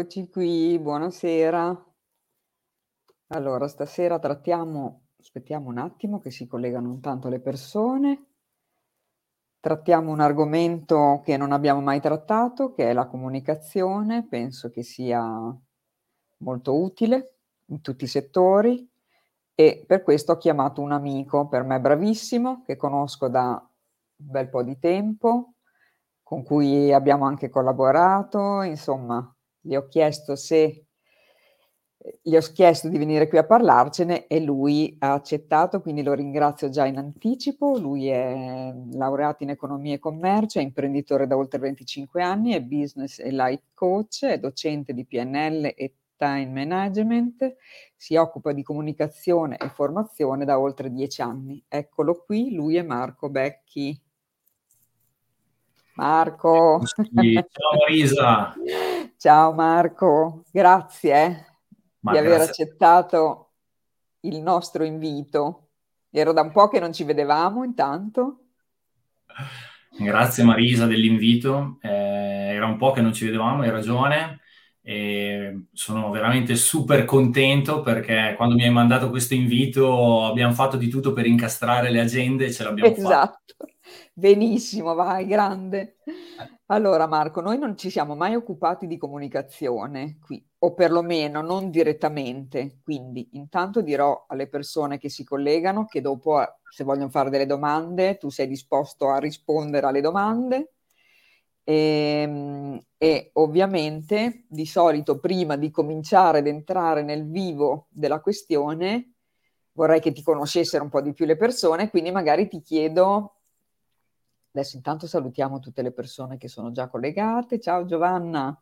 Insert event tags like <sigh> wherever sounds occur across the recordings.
Eccoci qui, buonasera. Allora, stasera trattiamo aspettiamo un attimo che si collegano intanto le persone. Trattiamo un argomento che non abbiamo mai trattato, che è la comunicazione. Penso che sia molto utile in tutti i settori e per questo ho chiamato un amico per me bravissimo, che conosco da un bel po' di tempo, con cui abbiamo anche collaborato, insomma, gli ho chiesto se gli ho chiesto di venire qui a parlarcene e lui ha accettato, quindi lo ringrazio già in anticipo. Lui è laureato in economia e commercio, è imprenditore da oltre 25 anni, è business e life coach, è docente di PNL e time management, si occupa di comunicazione e formazione da oltre 10 anni. Eccolo qui, lui è Marco Becchi. Marco. Ciao Marisa. <laughs> Ciao Marco, grazie Ma di aver grazie. accettato il nostro invito. Era da un po' che non ci vedevamo intanto. Grazie Marisa dell'invito. Eh, era un po' che non ci vedevamo, hai ragione. E sono veramente super contento perché quando mi hai mandato questo invito abbiamo fatto di tutto per incastrare le agende e ce l'abbiamo fatta. Esatto, benissimo, vai, grande. Allora Marco, noi non ci siamo mai occupati di comunicazione qui, o perlomeno non direttamente, quindi intanto dirò alle persone che si collegano che dopo, eh, se vogliono fare delle domande, tu sei disposto a rispondere alle domande. E, Ehm, e ovviamente di solito prima di cominciare ad entrare nel vivo della questione vorrei che ti conoscessero un po' di più le persone, quindi magari ti chiedo, adesso intanto salutiamo tutte le persone che sono già collegate. Ciao Giovanna,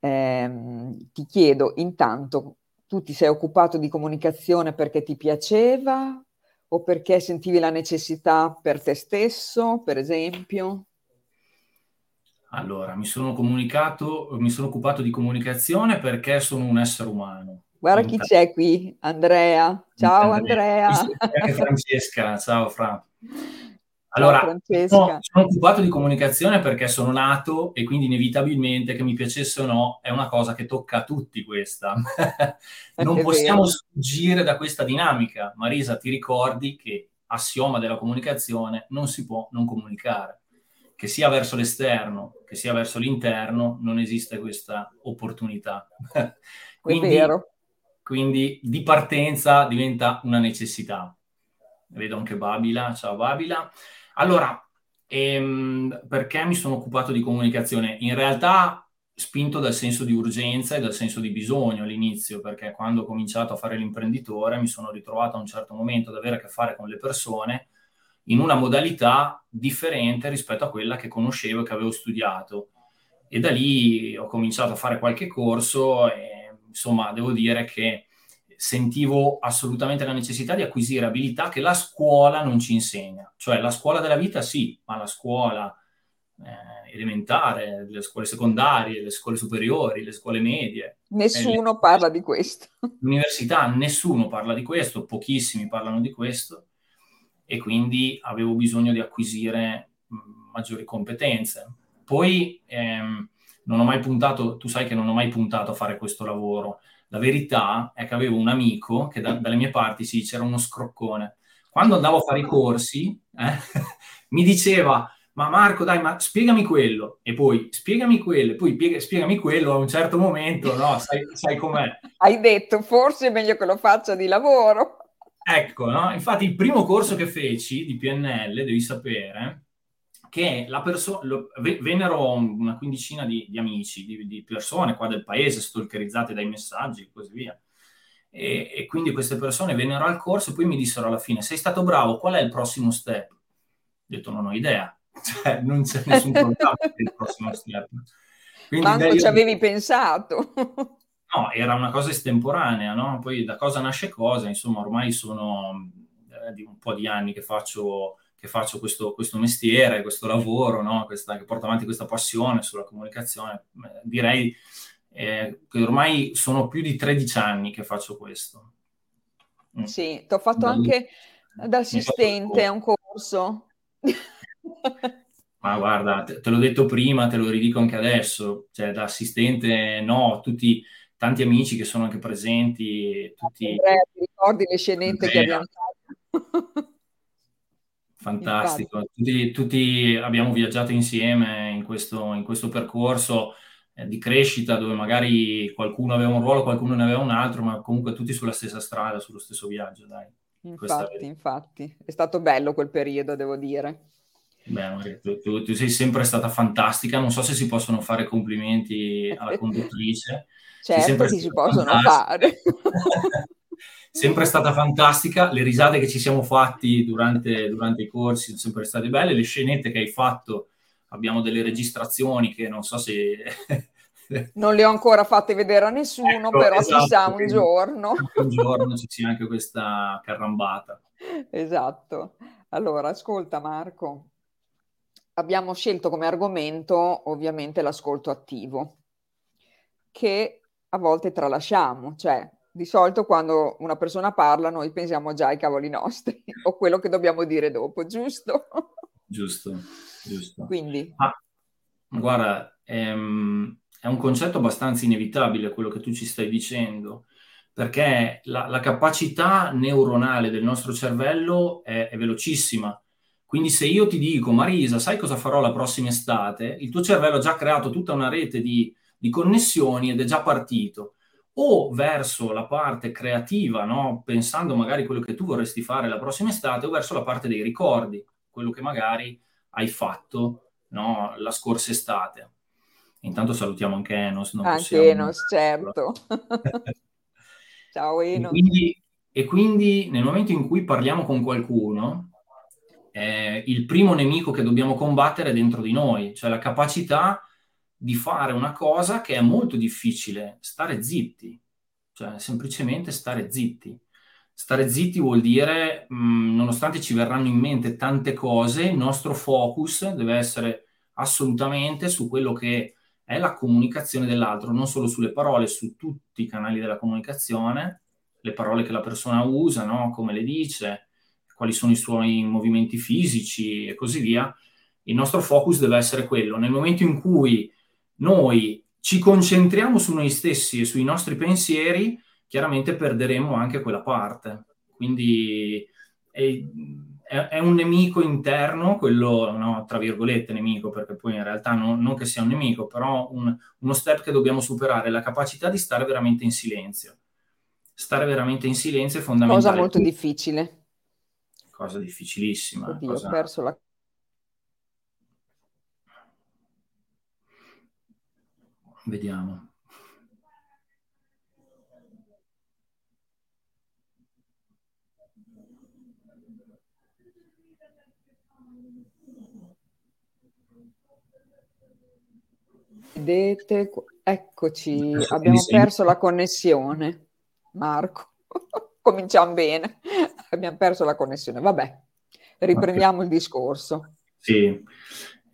Ehm, ti chiedo intanto, tu ti sei occupato di comunicazione perché ti piaceva o perché sentivi la necessità per te stesso, per esempio? Allora, mi sono comunicato, mi sono occupato di comunicazione perché sono un essere umano. Guarda chi c'è qui, Andrea. Ciao Andrea. Anche Francesca, ciao Fra. Allora, sono, sono occupato di comunicazione perché sono nato e quindi inevitabilmente, che mi piacesse o no, è una cosa che tocca a tutti questa. <laughs> Non possiamo vero. sfuggire da questa dinamica. Marisa, ti ricordi che assioma della comunicazione non si può non comunicare. Che sia verso l'esterno, che sia verso l'interno, non esiste questa opportunità. <laughs> È Quindi, vero. quindi di partenza diventa una necessità. Vedo anche Babila, ciao Babila. Allora, ehm, perché mi sono occupato di comunicazione? In realtà spinto dal senso di urgenza e dal senso di bisogno all'inizio, perché quando ho cominciato a fare l'imprenditore mi sono ritrovato a un certo momento ad avere a che fare con le persone in una modalità differente rispetto a quella che conoscevo e che avevo studiato. E da lì ho cominciato a fare qualche corso e insomma devo dire che sentivo assolutamente la necessità di acquisire abilità che la scuola non ci insegna. Cioè la scuola della vita sì, ma la scuola eh, elementare, le scuole secondarie, le scuole superiori, le scuole medie, eh, Nessuno parla di questo. l'università, nessuno parla di questo, pochissimi parlano di questo e quindi avevo bisogno di acquisire mh, maggiori competenze. Poi ehm, non ho mai puntato, tu sai che non ho mai puntato a fare questo lavoro. La verità è che avevo un amico che da- dalle mie parti sì, c'era uno scroccone. Quando andavo a fare i corsi, eh, <laughs> mi diceva: Ma Marco, dai, ma spiegami quello, e poi spiegami quello, e poi piega- spiegami quello a un certo momento, no? Sai, sai com'è. <laughs> Hai detto, forse è meglio che lo faccia di lavoro. Ecco, no? Infatti il primo corso che feci di PNL, devi sapere, che la perso- lo- ve- vennero una quindicina di, di amici, di, di persone qua del paese, stalkerizzate dai messaggi e così via. E, e quindi queste persone vennero al corso e poi mi dissero alla fine, sei stato bravo, qual è il prossimo step? Ho detto, non ho idea, <laughs> cioè non c'è nessun <laughs> per il prossimo step. Quindi Manco ci avevi pensato. <laughs> No, era una cosa estemporanea, no? Poi da cosa nasce cosa, insomma, ormai sono eh, un po' di anni che faccio, che faccio questo, questo mestiere, questo lavoro, no? Questa- che porto avanti questa passione sulla comunicazione. Eh, direi eh, che ormai sono più di 13 anni che faccio questo. Mm. Sì, ti ho fatto Da anche da assistente a un corso. <laughs> Ma guarda, te, te l'ho detto prima, te lo ridico anche adesso, cioè da assistente no, tutti tanti amici che sono anche presenti, tutti... Andrea, ti ricordi le scenette Andrea. che abbiamo fatto? <laughs> Fantastico, tutti, tutti, abbiamo viaggiato insieme in questo, in questo percorso eh, di crescita dove magari qualcuno aveva un ruolo, qualcuno ne aveva un altro, ma comunque tutti sulla stessa strada, sullo stesso viaggio, dai. Infatti, infatti, è stato bello quel periodo, devo dire. Beh, tu, tu, tu, sei sempre stata fantastica, non so se si possono fare complimenti alla <laughs> conduttrice. certo che si possono fare. <laughs> sempre stata fantastica, le risate che ci siamo fatti durante, durante, i corsi sono sempre state belle, le scenette che hai fatto, abbiamo delle registrazioni che non so se... <laughs> non le ho ancora fatte vedere a nessuno, ecco, però esatto, chissà un giorno. Un giorno ci sia anche <laughs> questa carrambata. Esatto. Allora, ascolta Marco, abbiamo scelto come argomento ovviamente l'ascolto attivo, che a volte tralasciamo, cioè di solito quando una persona parla noi pensiamo già ai cavoli nostri <laughs> o quello che dobbiamo dire dopo, giusto? Giusto, giusto. Quindi... Ah, guarda, ehm, è un concetto abbastanza inevitabile quello che tu ci stai dicendo, perché la, la capacità neuronale del nostro cervello è, è velocissima quindi se io ti dico, Marisa, sai cosa farò la prossima estate? Il tuo cervello ha già creato tutta una rete di, di connessioni ed è già partito. O verso la parte creativa, no? pensando magari a quello che tu vorresti fare la prossima estate, o verso la parte dei ricordi, quello che magari hai fatto no? la scorsa estate. Intanto salutiamo anche Enos. Non anche possiamo... Enos, certo. <laughs> Ciao Enos. E quindi, e quindi nel momento in cui parliamo con qualcuno, eh, il primo nemico che dobbiamo combattere è dentro di noi, cioè la capacità di fare una cosa che è molto difficile, stare zitti, cioè semplicemente stare zitti. Stare zitti vuol dire, mh, mm, nonostante ci verranno in mente tante cose, il nostro focus deve essere assolutamente su quello che è la comunicazione dell'altro, non solo sulle parole, su tutti i canali della comunicazione, le parole che la persona usa, no? come le dice, quali sono i suoi movimenti fisici e così via, il nostro focus deve essere quello. Nel momento in cui noi ci concentriamo su noi stessi e sui nostri pensieri, chiaramente perderemo anche quella parte. Quindi è, è, un nemico interno, quello, no, tra virgolette, nemico, perché poi in realtà no, non che sia un nemico, però un, uno step che dobbiamo superare, la capacità di stare veramente in silenzio. Stare veramente in silenzio è fondamentale. Cosa molto difficile cosa difficilissima. Oddio, cosa... ho perso la... Vediamo. Vedete, eccoci, abbiamo perso la connessione. Marco, <laughs> cominciamo bene abbiamo perso la connessione. Vabbè, riprendiamo il discorso. Sì,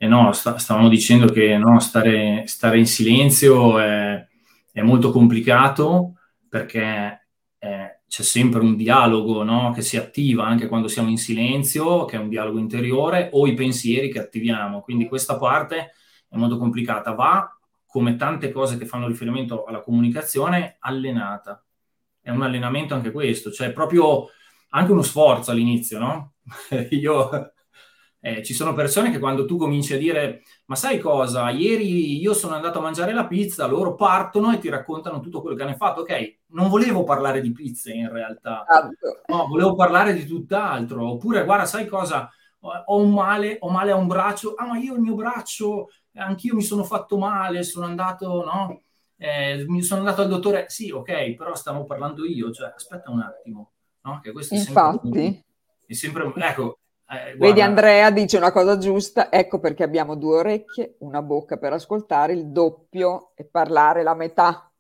eh no, sta, stavamo dicendo che no, stare, stare, in silenzio è, è, molto complicato perché eh, c'è sempre un dialogo no, che si attiva anche quando siamo in silenzio, che è un dialogo interiore, o i pensieri che attiviamo. Quindi questa parte è molto complicata. Va, come tante cose che fanno riferimento alla comunicazione, allenata. È un allenamento anche questo, cioè proprio anche uno sforzo all'inizio, no? <laughs> io, eh, ci sono persone che quando tu cominci a dire, ma sai cosa, ieri io sono andato a mangiare la pizza, loro partono e ti raccontano tutto quello che hanno fatto. Ok, non volevo parlare di pizze in realtà, esatto. no, volevo parlare di tutt'altro. Oppure, guarda, sai cosa, ho un male, ho male a un braccio, ah ma io il mio braccio, anch'io mi sono fatto male, sono andato, no? Eh, mi sono andato al dottore, sì, ok, però stavo parlando io, cioè aspetta un attimo No? Che questo Infatti. È sempre, un, ecco, eh, Vedi Andrea dice una cosa giusta, ecco perché abbiamo due orecchie, una bocca per ascoltare, il doppio e parlare la metà.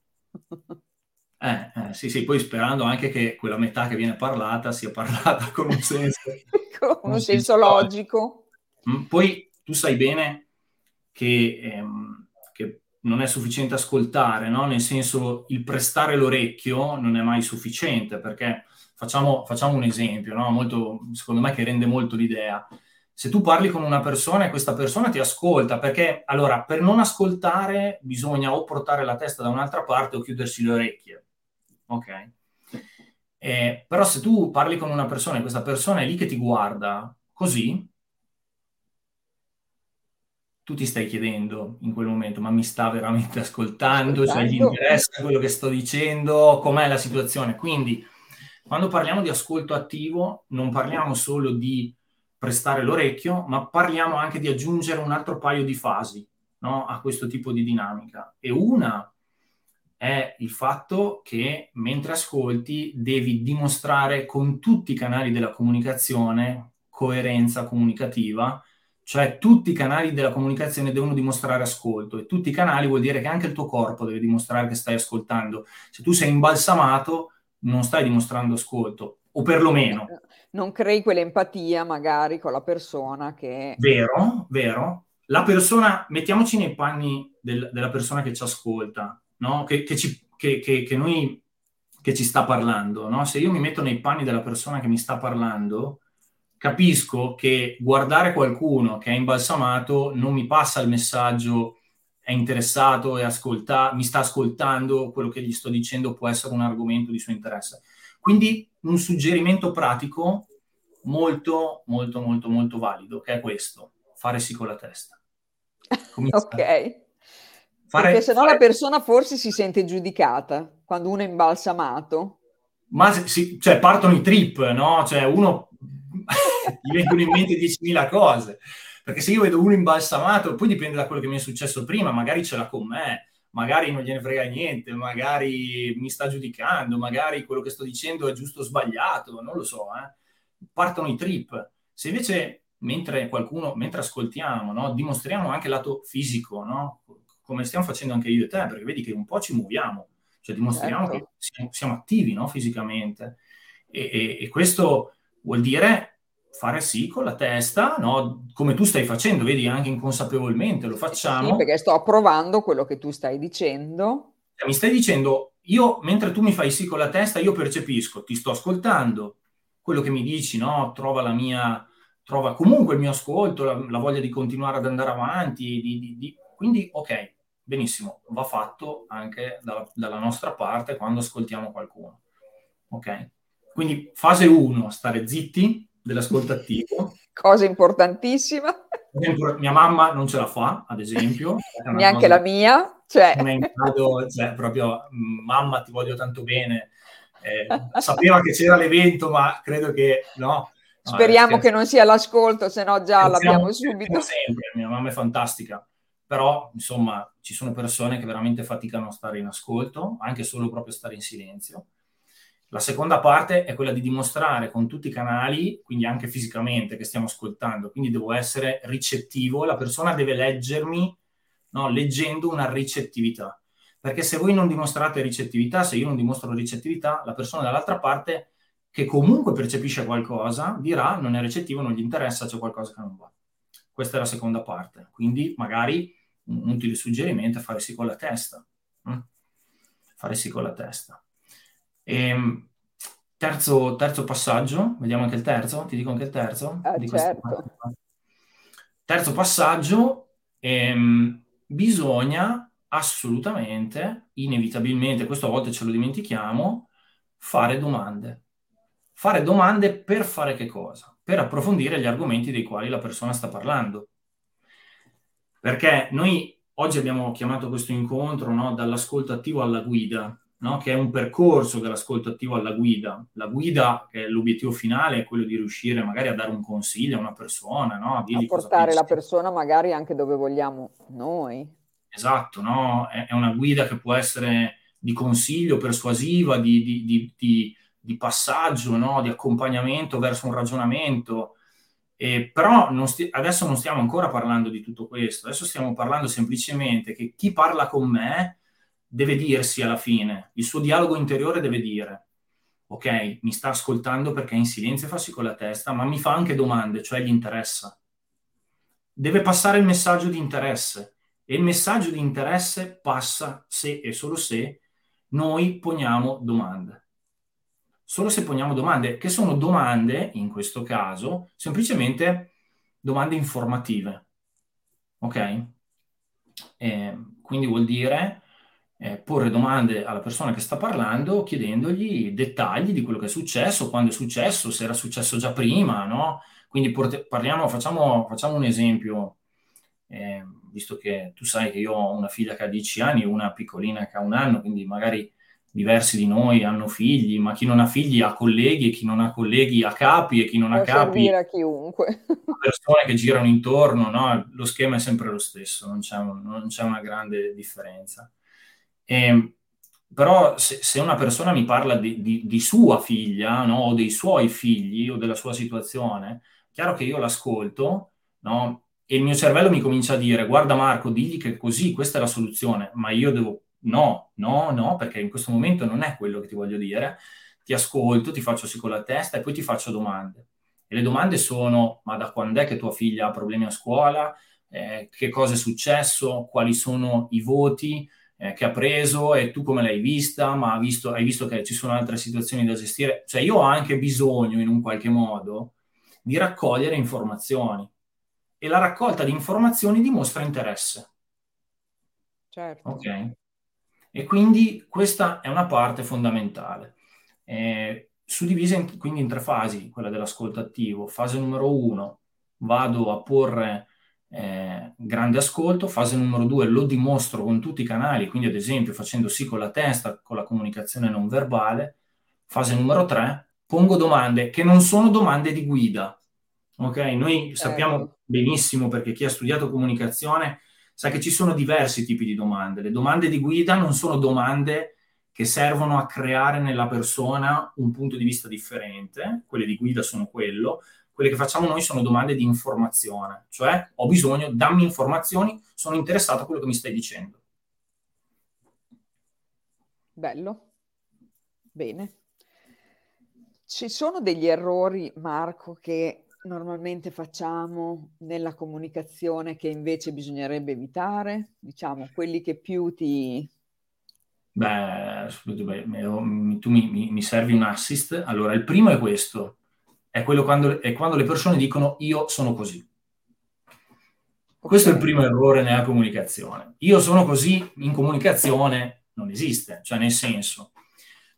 Eh, eh, sì, sì, poi sperando anche che quella metà che viene parlata sia parlata con un senso, <laughs> con un, un senso logico. Mm, poi tu sai bene che, ehm, che non è sufficiente ascoltare, no? nel senso il prestare l'orecchio non è mai sufficiente perché Facciamo, facciamo un esempio, no? molto, secondo me che rende molto l'idea. se tu parli con una persona e questa persona ti ascolta, perché allora per non ascoltare bisogna o portare la testa da un'altra parte o chiudersi le orecchie, ok? Eh, però se tu parli con una persona e questa persona è lì che ti guarda così, tu ti stai chiedendo in quel momento, ma mi sta veramente ascoltando? Cioè gli interessa quello che sto dicendo? Com'è la situazione? Quindi, quando parliamo di ascolto attivo, non parliamo solo di prestare l'orecchio, ma parliamo anche di aggiungere un altro paio di fasi no? a questo tipo di dinamica. E una è il fatto che mentre ascolti devi dimostrare con tutti i canali della comunicazione coerenza comunicativa, cioè tutti i canali della comunicazione devono dimostrare ascolto e tutti i canali vuol dire che anche il tuo corpo deve dimostrare che stai ascoltando. Se tu sei imbalsamato non stai dimostrando ascolto, o perlomeno non crei quell'empatia magari con la persona che... Vero, vero. La persona, mettiamoci nei panni del, della persona che ci ascolta, no? che, che, ci, che, che, noi, che ci sta parlando. No? Se io mi metto nei panni della persona che mi sta parlando, capisco che guardare qualcuno che è imbalsamato non mi passa il messaggio è interessato e ascolta, mi sta ascoltando, quello che gli sto dicendo può essere un argomento di suo interesse. Quindi un suggerimento pratico molto, molto, molto, molto valido, che è questo, fare sì con la testa. Comincia <laughs> ok. Fare, Perché se no fare... la persona forse si sente giudicata quando uno è imbalsamato. Ma si, cioè, partono i trip, no? Cioè uno <laughs> gli vengono in mente 10.000 cose. Perché se io vedo uno imbalsamato, poi dipende da quello che mi è successo prima, magari ce l'ha con me, magari non gliene frega niente, magari mi sta giudicando, magari quello che sto dicendo è giusto o sbagliato, non lo so, eh. partono i trip. Se invece mentre qualcuno, mentre ascoltiamo, no, dimostriamo anche il lato fisico, no? come stiamo facendo anche io e te, perché vedi che un po' ci muoviamo, cioè dimostriamo certo. che siamo, siamo attivi no, fisicamente. E, e, e questo vuol dire fare sì con la testa, no? come tu stai facendo, vedi anche inconsapevolmente, lo facciamo. Sì, perché sto approvando quello che tu stai dicendo. Cioè, mi stai dicendo, io mentre tu mi fai sì con la testa, io percepisco, ti sto ascoltando, quello che mi dici, no? Trova la mia, trova comunque il mio ascolto, la, la voglia di continuare ad andare avanti, di, di, di... quindi ok, benissimo, va fatto anche dalla, dalla nostra parte quando ascoltiamo qualcuno. Ok? Quindi fase 1, stare zitti, dell'ascolto attivo. Cosa importantissima. Mia mamma non ce la fa, ad esempio. Neanche la mia. Cioè. Non è in grado, cioè, proprio, mm, mamma ti voglio tanto bene. Eh, sapeva che c'era l'evento, ma credo che no. Speriamo no, che non sia l'ascolto, se no già l'abbiamo subito. Sempre, mia mamma è fantastica. Però, insomma, ci sono persone che veramente faticano a stare in ascolto, anche solo proprio stare in silenzio. La seconda parte è quella di dimostrare con tutti i canali, quindi anche fisicamente che stiamo ascoltando, quindi devo essere ricettivo, la persona deve leggermi no, leggendo una ricettività. Perché se voi non dimostrate ricettività, se io non dimostro ricettività, la persona dall'altra parte che comunque percepisce qualcosa dirà non è ricettivo, non gli interessa, c'è qualcosa che non va. Questa è la seconda parte. Quindi magari un utile suggerimento è fare sì con la testa. Hm? Fare sì con la testa. E, ehm, terzo, terzo, passaggio, vediamo anche il terzo, ti dico anche il terzo. Ah, certo. Terzo passaggio, ehm, bisogna assolutamente, inevitabilmente, questo a volte ce lo dimentichiamo, fare domande. Fare domande per fare che cosa? Per approfondire gli argomenti dei quali la persona sta parlando. Perché noi oggi abbiamo chiamato questo incontro no, dall'ascolto attivo alla guida no? che è un percorso dell'ascolto attivo alla guida. La guida, che è l'obiettivo finale, è quello di riuscire magari a dare un consiglio a una persona, no? a, a portare la persona magari anche dove vogliamo noi. Esatto, no? è, è, una guida che può essere di consiglio, persuasiva, di, di, di, di, passaggio, no? di accompagnamento verso un ragionamento. Eh, però non sti- adesso non stiamo ancora parlando di tutto questo, adesso stiamo parlando semplicemente che chi parla con me deve dirsi alla fine, il suo dialogo interiore deve dire, ok, mi sta ascoltando perché è in silenzio e fa sì con la testa, ma mi fa anche domande, cioè gli interessa. Deve passare il messaggio di interesse e il messaggio di interesse passa se e solo se noi poniamo domande. Solo se poniamo domande, che sono domande, in questo caso, semplicemente domande informative. Ok? Eh, quindi vuol dire eh, porre domande alla persona che sta parlando chiedendogli dettagli di quello che è successo, quando è successo, se era successo già prima, no? Quindi porte- parliamo, facciamo, facciamo, un esempio, eh, visto che tu sai che io ho una figlia che ha 10 anni e una piccolina che ha un anno, quindi magari diversi di noi hanno figli, ma chi non ha figli ha colleghi e chi non ha colleghi ha capi e chi non Può ha capi a chiunque. persone che girano intorno, no? lo schema è sempre lo stesso, non c'è, un, non c'è una grande differenza. E, ehm, però se, se, una persona mi parla di, di, di sua figlia no? o dei suoi figli o della sua situazione, chiaro che io l'ascolto no? e il mio cervello mi comincia a dire guarda Marco, digli che così, questa è la soluzione, ma io devo no, no, no, perché in questo momento non è quello che ti voglio dire. Ti ascolto, ti faccio sì con la testa e poi ti faccio domande. E le domande sono, ma da quando è che tua figlia ha problemi a scuola? Eh, che cosa è successo? Quali sono i voti eh, che ha preso? E tu come l'hai vista? Ma visto, hai visto che ci sono altre situazioni da gestire? Cioè io ho anche bisogno, in un qualche modo, di raccogliere informazioni. E la raccolta di informazioni dimostra interesse. Certo. Ok. E quindi questa è una parte fondamentale. Eh, suddivisa in, quindi in tre fasi, quella dell'ascolto attivo. Fase numero uno, vado a porre eh, grande ascolto. Fase numero due, lo dimostro con tutti i canali, quindi ad esempio facendo sì con la testa, con la comunicazione non verbale. Fase numero tre, pongo domande che non sono domande di guida. Ok, noi sappiamo certo. benissimo perché chi ha studiato comunicazione sa che ci sono diversi tipi di domande. Le domande di guida non sono domande che servono a creare nella persona un punto di vista differente, quelle di guida sono quello, quelle che facciamo noi sono domande di informazione, cioè ho bisogno, dammi informazioni, sono interessato a quello che mi stai dicendo. Bello, bene. Ci sono degli errori, Marco, che normalmente facciamo nella comunicazione che invece bisognerebbe evitare? Diciamo, quelli che più ti... Beh, tu mi, mi, mi servi un assist. Allora, il primo è questo, è, quello quando, è quando le persone dicono io sono così. Questo è il primo errore nella comunicazione. Io sono così, in comunicazione non esiste, cioè nel senso,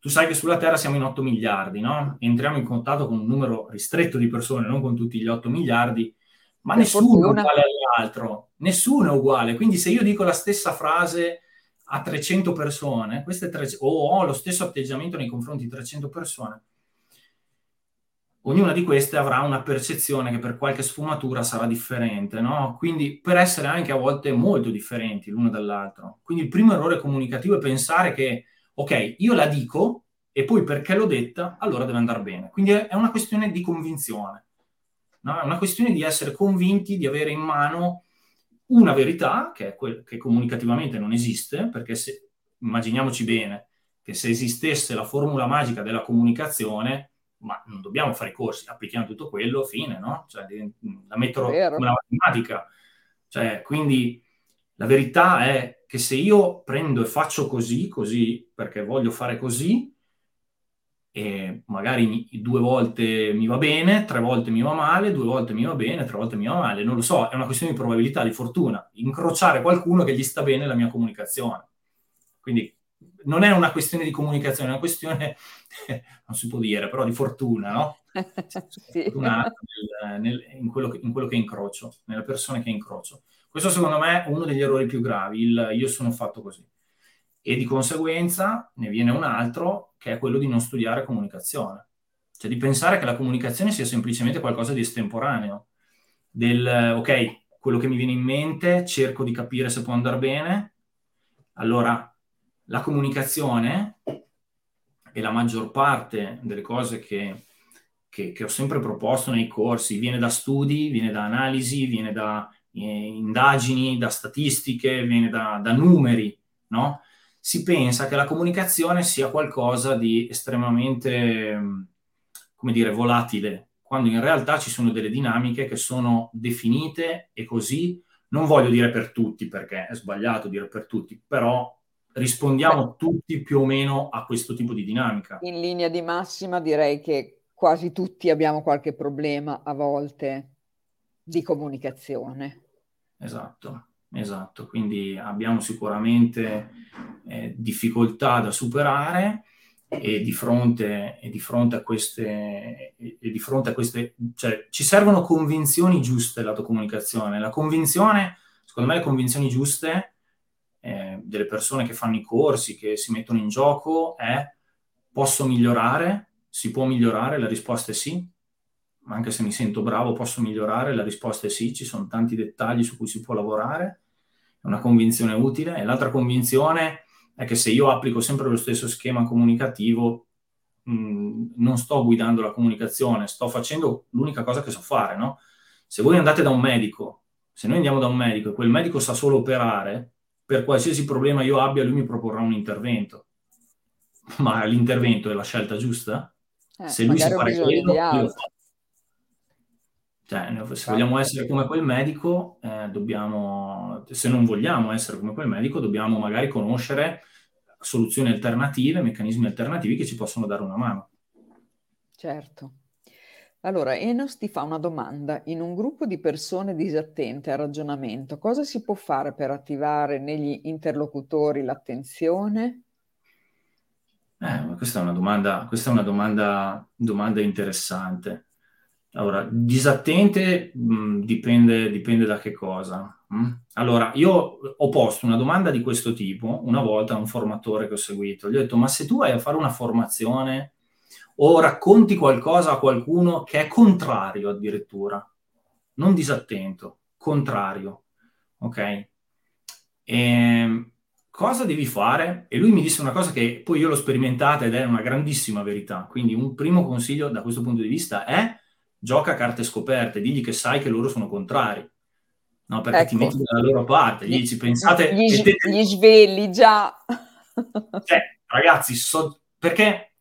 tu sai che sulla Terra siamo in 8 miliardi, no? Entriamo in contatto con un numero ristretto di persone, non con tutti gli 8 miliardi, ma per nessuno fortuna. è uguale all'altro, nessuno è uguale. Quindi se io dico la stessa frase a 300 persone, queste tre, o ho lo stesso atteggiamento nei confronti di 300 persone, ognuna di queste avrà una percezione che per qualche sfumatura sarà differente, no? Quindi per essere anche a volte molto differenti l'uno dall'altro. Quindi il primo errore comunicativo è pensare che ok, io la dico e poi perché l'ho detta, allora deve andare bene. Quindi è una questione di convinzione, no? è una questione di essere convinti di avere in mano una verità che, è quel, che comunicativamente non esiste, perché se, immaginiamoci bene che se esistesse la formula magica della comunicazione, ma non dobbiamo fare i corsi, applichiamo tutto quello, fine, no? Cioè, la metto come la matematica. Cioè, quindi la verità è che se io prendo e faccio così, così, perché voglio fare così, e magari due volte mi va bene, tre volte mi va male, due volte mi va bene, tre volte mi va male, non lo so, è una questione di probabilità, di fortuna, incrociare qualcuno che gli sta bene la mia comunicazione. Quindi non è una questione di comunicazione, è una questione, <laughs> non si può dire, però di fortuna, no? <laughs> sì. Fortunata nel, nel, in, quello che, in quello che incrocio, nelle persone che incrocio. Questo secondo me è uno degli errori più gravi, il io sono fatto così. E di conseguenza ne viene un altro che è quello di non studiare comunicazione. Cioè di pensare che la comunicazione sia semplicemente qualcosa di estemporaneo. Del, ok, quello che mi viene in mente, cerco di capire se può andare bene. Allora, la comunicazione e la maggior parte delle cose che, che, che ho sempre proposto nei corsi viene da studi, viene da analisi, viene da indagini, da statistiche, viene da, da numeri, no? Si pensa che la comunicazione sia qualcosa di estremamente, come dire, volatile, quando in realtà ci sono delle dinamiche che sono definite e così, non voglio dire per tutti perché è sbagliato dire per tutti, però rispondiamo Beh, tutti più o meno a questo tipo di dinamica. In linea di massima direi che quasi tutti abbiamo qualche problema a volte di comunicazione. Esatto, esatto. Quindi abbiamo sicuramente eh, difficoltà da superare e di fronte, e di fronte a queste, e di fronte a queste, cioè ci servono convinzioni giuste lato comunicazione. La convinzione, secondo me, le convinzioni giuste delle persone che fanno i corsi, che si mettono in gioco, è posso migliorare? Si può migliorare? La risposta è sì. Ma anche se mi sento bravo, posso migliorare? La risposta è sì. Ci sono tanti dettagli su cui si può lavorare. È una convinzione utile. E l'altra convinzione è che se io applico sempre lo stesso schema comunicativo, mh, non sto guidando la comunicazione, sto facendo l'unica cosa che so fare, no? Se voi andate da un medico, se noi andiamo da un medico e quel medico sa solo operare, per qualsiasi problema io abbia, lui mi proporrà un intervento. Ma l'intervento è la scelta giusta? Eh, se lui sa fare quello, io faccio. Cioè, se vogliamo essere come quel medico, eh, dobbiamo, se non vogliamo essere come quel medico, dobbiamo magari conoscere soluzioni alternative, meccanismi alternativi che ci possono dare una mano. Certo. Allora, Enos ti fa una domanda. In un gruppo di persone disattente al ragionamento, cosa si può fare per attivare negli interlocutori l'attenzione? Eh, questa è una domanda, questa è una domanda, domanda interessante. Allora, disattente mh, dipende, dipende, da che cosa. Mh? Allora, io ho posto una domanda di questo tipo una volta a un formatore che ho seguito. Gli ho detto, ma se tu vai a fare una formazione o racconti qualcosa a qualcuno che è contrario addirittura, non disattento, contrario, ok? E, ehm, cosa devi fare? E lui mi disse una cosa che poi io l'ho sperimentata ed è una grandissima verità. Quindi un primo consiglio da questo punto di vista è gioca a carte scoperte, digli che sai che loro sono contrari. No, perché ecco. ti metti dalla loro parte, gli dici pensate... Gli, te... gli svegli già. cioè, ragazzi, so... perché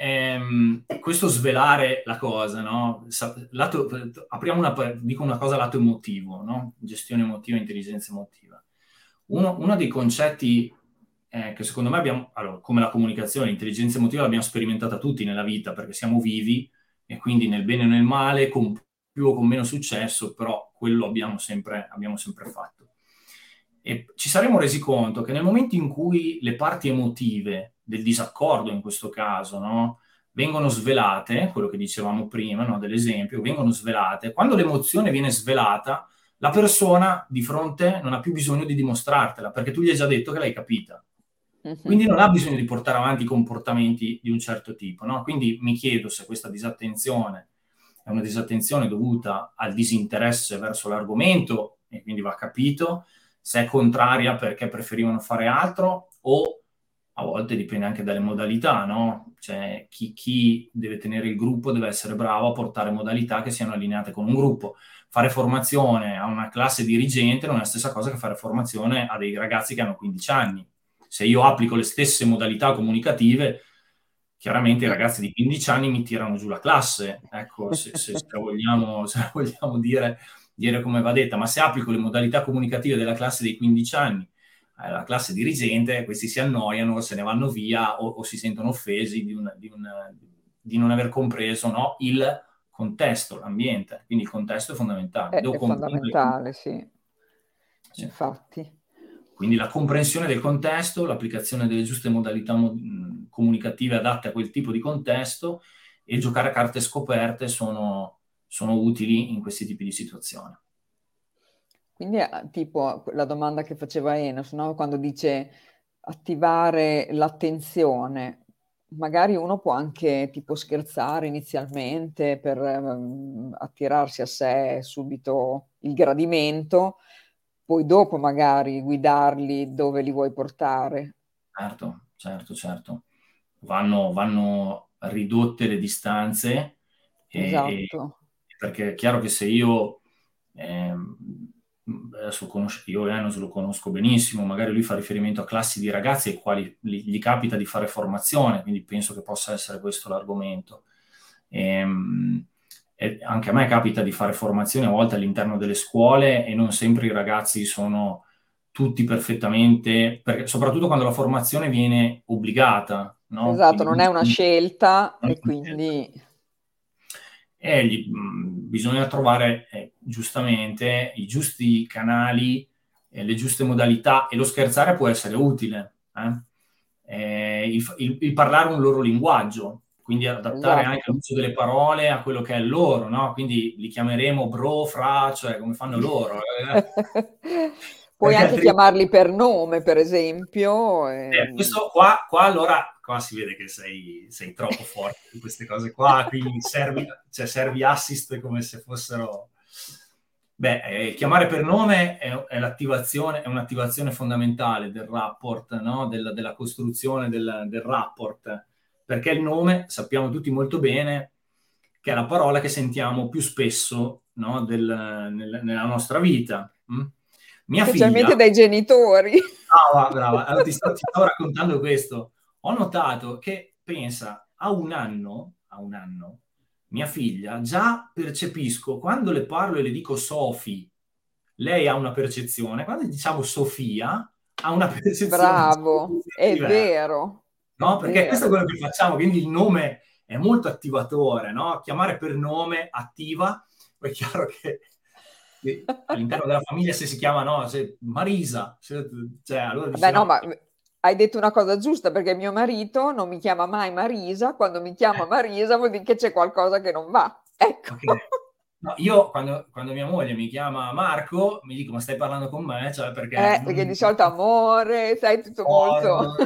ehm, questo svelare la cosa, no? Lato, apriamo una, dico una cosa lato emotivo, no? Gestione emotiva, intelligenza emotiva. Uno, uno dei concetti eh, che secondo me abbiamo, allora, come la comunicazione, l'intelligenza emotiva l'abbiamo sperimentata tutti nella vita perché siamo vivi e quindi nel bene o nel male, con più o con meno successo, però quello abbiamo sempre, abbiamo sempre fatto. E ci saremmo resi conto che nel momento in cui le parti emotive del disaccordo, in questo caso, no, vengono svelate, quello che dicevamo prima, no, dell'esempio, vengono svelate, quando l'emozione viene svelata, la persona di fronte non ha più bisogno di dimostrartela, perché tu gli hai già detto che l'hai capita. Mhm. Quindi non ha bisogno di portare avanti comportamenti di un certo tipo. No? Quindi mi chiedo se questa disattenzione è una disattenzione dovuta al disinteresse verso l'argomento e quindi va capito, se è contraria perché preferivano fare altro o a volte dipende anche dalle modalità, no? Cioè chi, chi, deve tenere il gruppo deve essere bravo a portare modalità che siano allineate con un gruppo. Fare formazione a una classe dirigente non è la stessa cosa che fare formazione a dei ragazzi che hanno 15 anni se io applico le stesse modalità comunicative, chiaramente i ragazzi di 15 anni mi tirano giù la classe, ecco, se, se, se, vogliamo, se vogliamo dire, dire, come va detta, ma se applico le modalità comunicative della classe dei 15 anni alla classe dirigente, questi si annoiano, se ne vanno via o, o si sentono offesi di, un, di, un, di non aver compreso no, il contesto, l'ambiente. Quindi il contesto è fondamentale. È, è fondamentale, sì. sì. Infatti. Quindi la comprensione del contesto, l'applicazione delle giuste modalità mo- comunicative adatte a quel tipo di contesto e giocare a carte scoperte sono, sono utili in questi tipi di situazioni. Quindi eh, tipo la domanda che faceva Enos, no? quando dice attivare l'attenzione, magari uno può anche tipo scherzare inizialmente per um, attirarsi a sé subito il gradimento, poi dopo magari guidarli dove li vuoi portare. Certo, certo, certo. Vanno, vanno ridotte le distanze. Esatto. Perché è chiaro che se io, eh, adesso conosco, io Enos lo conosco benissimo, magari lui fa riferimento a classi di ragazzi ai quali gli, capita di fare formazione, quindi penso che possa essere questo l'argomento. E, ehm, e anche a me capita di fare formazioni a volte all'interno delle scuole e non sempre i ragazzi sono tutti perfettamente, perché, soprattutto quando la formazione viene obbligata. No? Esatto, quindi, non è una scelta e quindi... Eh, gli, mh, bisogna trovare, eh, giustamente i giusti canali, eh, le giuste modalità e lo scherzare può essere utile. Eh? Eh, il, il, il, parlare un loro linguaggio, quindi adattare esatto. anche l'uso delle parole a quello che è loro, no? Quindi li chiameremo bro, fra, cioè come fanno loro. Eh. <laughs> Puoi anche altri... chiamarli per nome, per esempio. E... Eh, questo qua, qua allora qua si vede che sei, sei troppo forte in queste cose qua, quindi servi, cioè, servi assist come se fossero... Beh, eh, chiamare per nome è, è, l'attivazione, è un'attivazione fondamentale del rapport, no? Del, della costruzione del, del rapport, perché il nome, sappiamo tutti molto bene, che è la parola che sentiamo più spesso no? del, nel, nella nostra vita. Hm? Mia Specialmente figlia... dai genitori. Brava, brava. Allora, ti, sto, ti sto raccontando questo. Ho notato che, pensa, a un anno, a un anno, mia figlia, già percepisco, quando le parlo e le dico Sofi, lei ha una percezione, quando diciamo Sofia, ha una <laughs> percezione. Bravo, è vero. No, perché vero. questo è quello che facciamo, quindi il nome è molto attivatore, no? Chiamare per nome attiva, poi è chiaro che <laughs> all'interno della famiglia se si chiama no, se Marisa, se, cioè, allora Beh, no, ma hai detto una cosa giusta perché mio marito non mi chiama mai Marisa, quando mi chiama Marisa vuol dire che c'è qualcosa che non va. Ecco. Okay. No, io quando, quando, mia moglie mi chiama Marco, mi dico ma stai parlando con me? Cioè, perché, eh, perché di solito amore, sai tutto molto...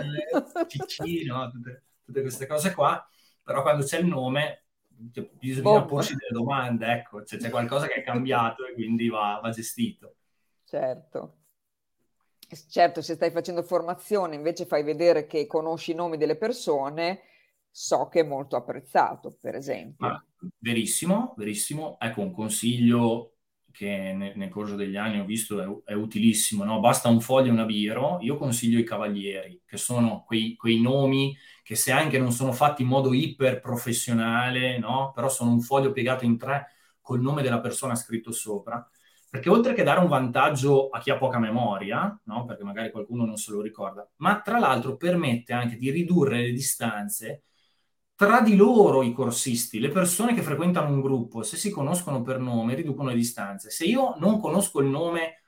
Ciccino, tutte, tutte queste cose qua, però quando c'è il nome cioè, bisogna Bob. porsi delle domande, ecco, cioè, c'è qualcosa che è cambiato e quindi va, va gestito. Certo. Certo, se stai facendo formazione invece fai vedere che conosci i nomi delle persone, so che è molto apprezzato, per esempio. Ma, verissimo, verissimo. Ecco un consiglio che nel, nel corso degli anni ho visto è, è utilissimo, no? Basta un foglio e una biro. Io consiglio i cavalieri, che sono quei, quei nomi che se anche non sono fatti in modo iper professionale, no? però sono un foglio piegato in tre col nome della persona scritto sopra, perché oltre che dare un vantaggio a chi ha poca memoria, no? perché magari qualcuno non se lo ricorda, ma tra l'altro permette anche di ridurre le distanze tra di loro i corsisti, le persone che frequentano un gruppo, se si conoscono per nome, riducono le distanze. Se io non conosco il nome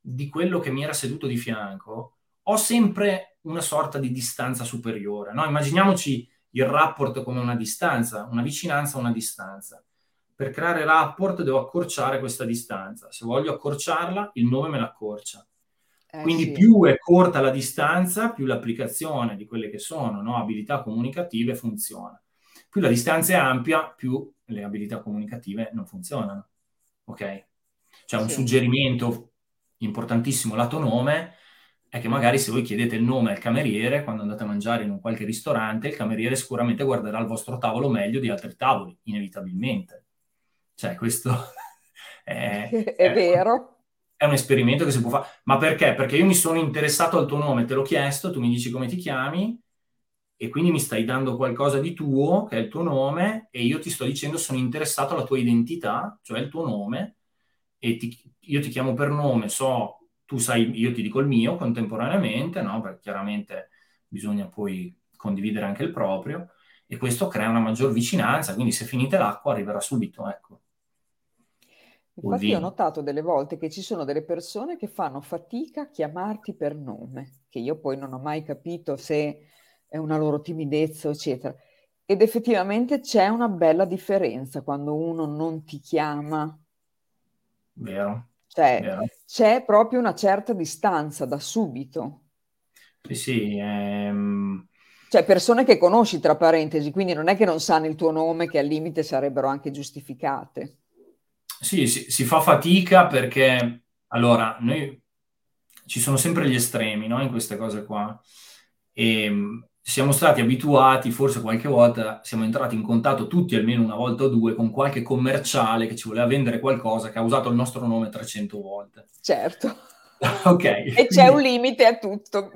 di quello che mi era seduto di fianco, ho sempre una sorta di distanza superiore. No? Immaginiamoci il rapport come una distanza, una vicinanza, una distanza. Per creare rapport devo accorciare questa distanza. Se voglio accorciarla, il nome me l'accorcia. Eh, Quindi sì. più è corta la distanza, più l'applicazione di quelle che sono no, abilità comunicative funziona. Più la distanza è ampia, più le abilità comunicative non funzionano. Ok? Cioè un sì. suggerimento importantissimo lato nome è che magari se voi chiedete il nome al cameriere quando andate a mangiare in un qualche ristorante, il cameriere sicuramente guarderà il vostro tavolo meglio di altri tavoli, inevitabilmente. Cioè, questo <laughs> è, <laughs> è, è vero. È un esperimento che si può fare. Ma perché? Perché io mi sono interessato al tuo nome, te l'ho chiesto, tu mi dici come ti chiami e quindi mi stai dando qualcosa di tuo, che è il tuo nome, e io ti sto dicendo sono interessato alla tua identità, cioè il tuo nome, e ti, io ti chiamo per nome, so tu sai, io ti dico il mio contemporaneamente, no? Perché chiaramente bisogna poi condividere anche il proprio e questo crea una maggior vicinanza, quindi se finite l'acqua arriverà subito, ecco. Infatti ho notato delle volte che ci sono delle persone che fanno fatica a chiamarti per nome, che io poi non ho mai capito se è una loro timidezza, eccetera. Ed effettivamente c'è una bella differenza quando uno non ti chiama. Vero. Cioè, Vero. c'è proprio una certa distanza da subito. Sì, sì. Ehm... Cioè, persone che conosci, tra parentesi, quindi non è che non sanno il tuo nome, che al limite sarebbero anche giustificate. Sì, si, si fa fatica perché, allora, noi ci sono sempre gli estremi, no, in queste cose qua. E ehm, siamo stati abituati, forse qualche volta siamo entrati in contatto tutti almeno una volta o due con qualche commerciale che ci voleva vendere qualcosa che ha usato il nostro nome 300 volte. Certo. <laughs> ok. E c'è un limite a tutto.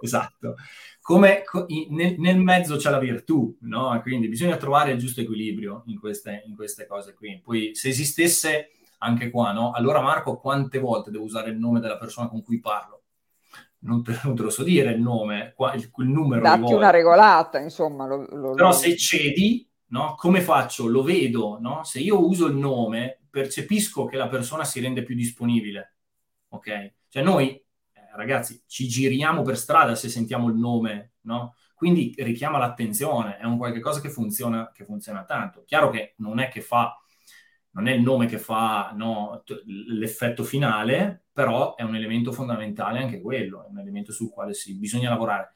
esatto. Come nel, nel, mezzo c'è la virtù, no? Quindi bisogna trovare il giusto equilibrio in queste, in queste cose qui. Poi se esistesse anche qua, no? Allora Marco, quante volte devo usare il nome della persona con cui parlo? non te, non te, lo so dire il nome, il, il numero. Datti una regolata, insomma. Lo, lo, Però se cedi, no? come faccio? Lo vedo, no? Se io uso il nome, percepisco che la persona si rende più disponibile. Ok? Cioè noi, ragazzi, ci giriamo per strada se sentiamo il nome, no? Quindi richiama l'attenzione, è un qualche cosa che funziona, che funziona tanto. Chiaro che non è che fa, non è il nome che fa no, l'effetto finale, però è un elemento fondamentale anche quello, è un elemento sul quale sì, bisogna lavorare.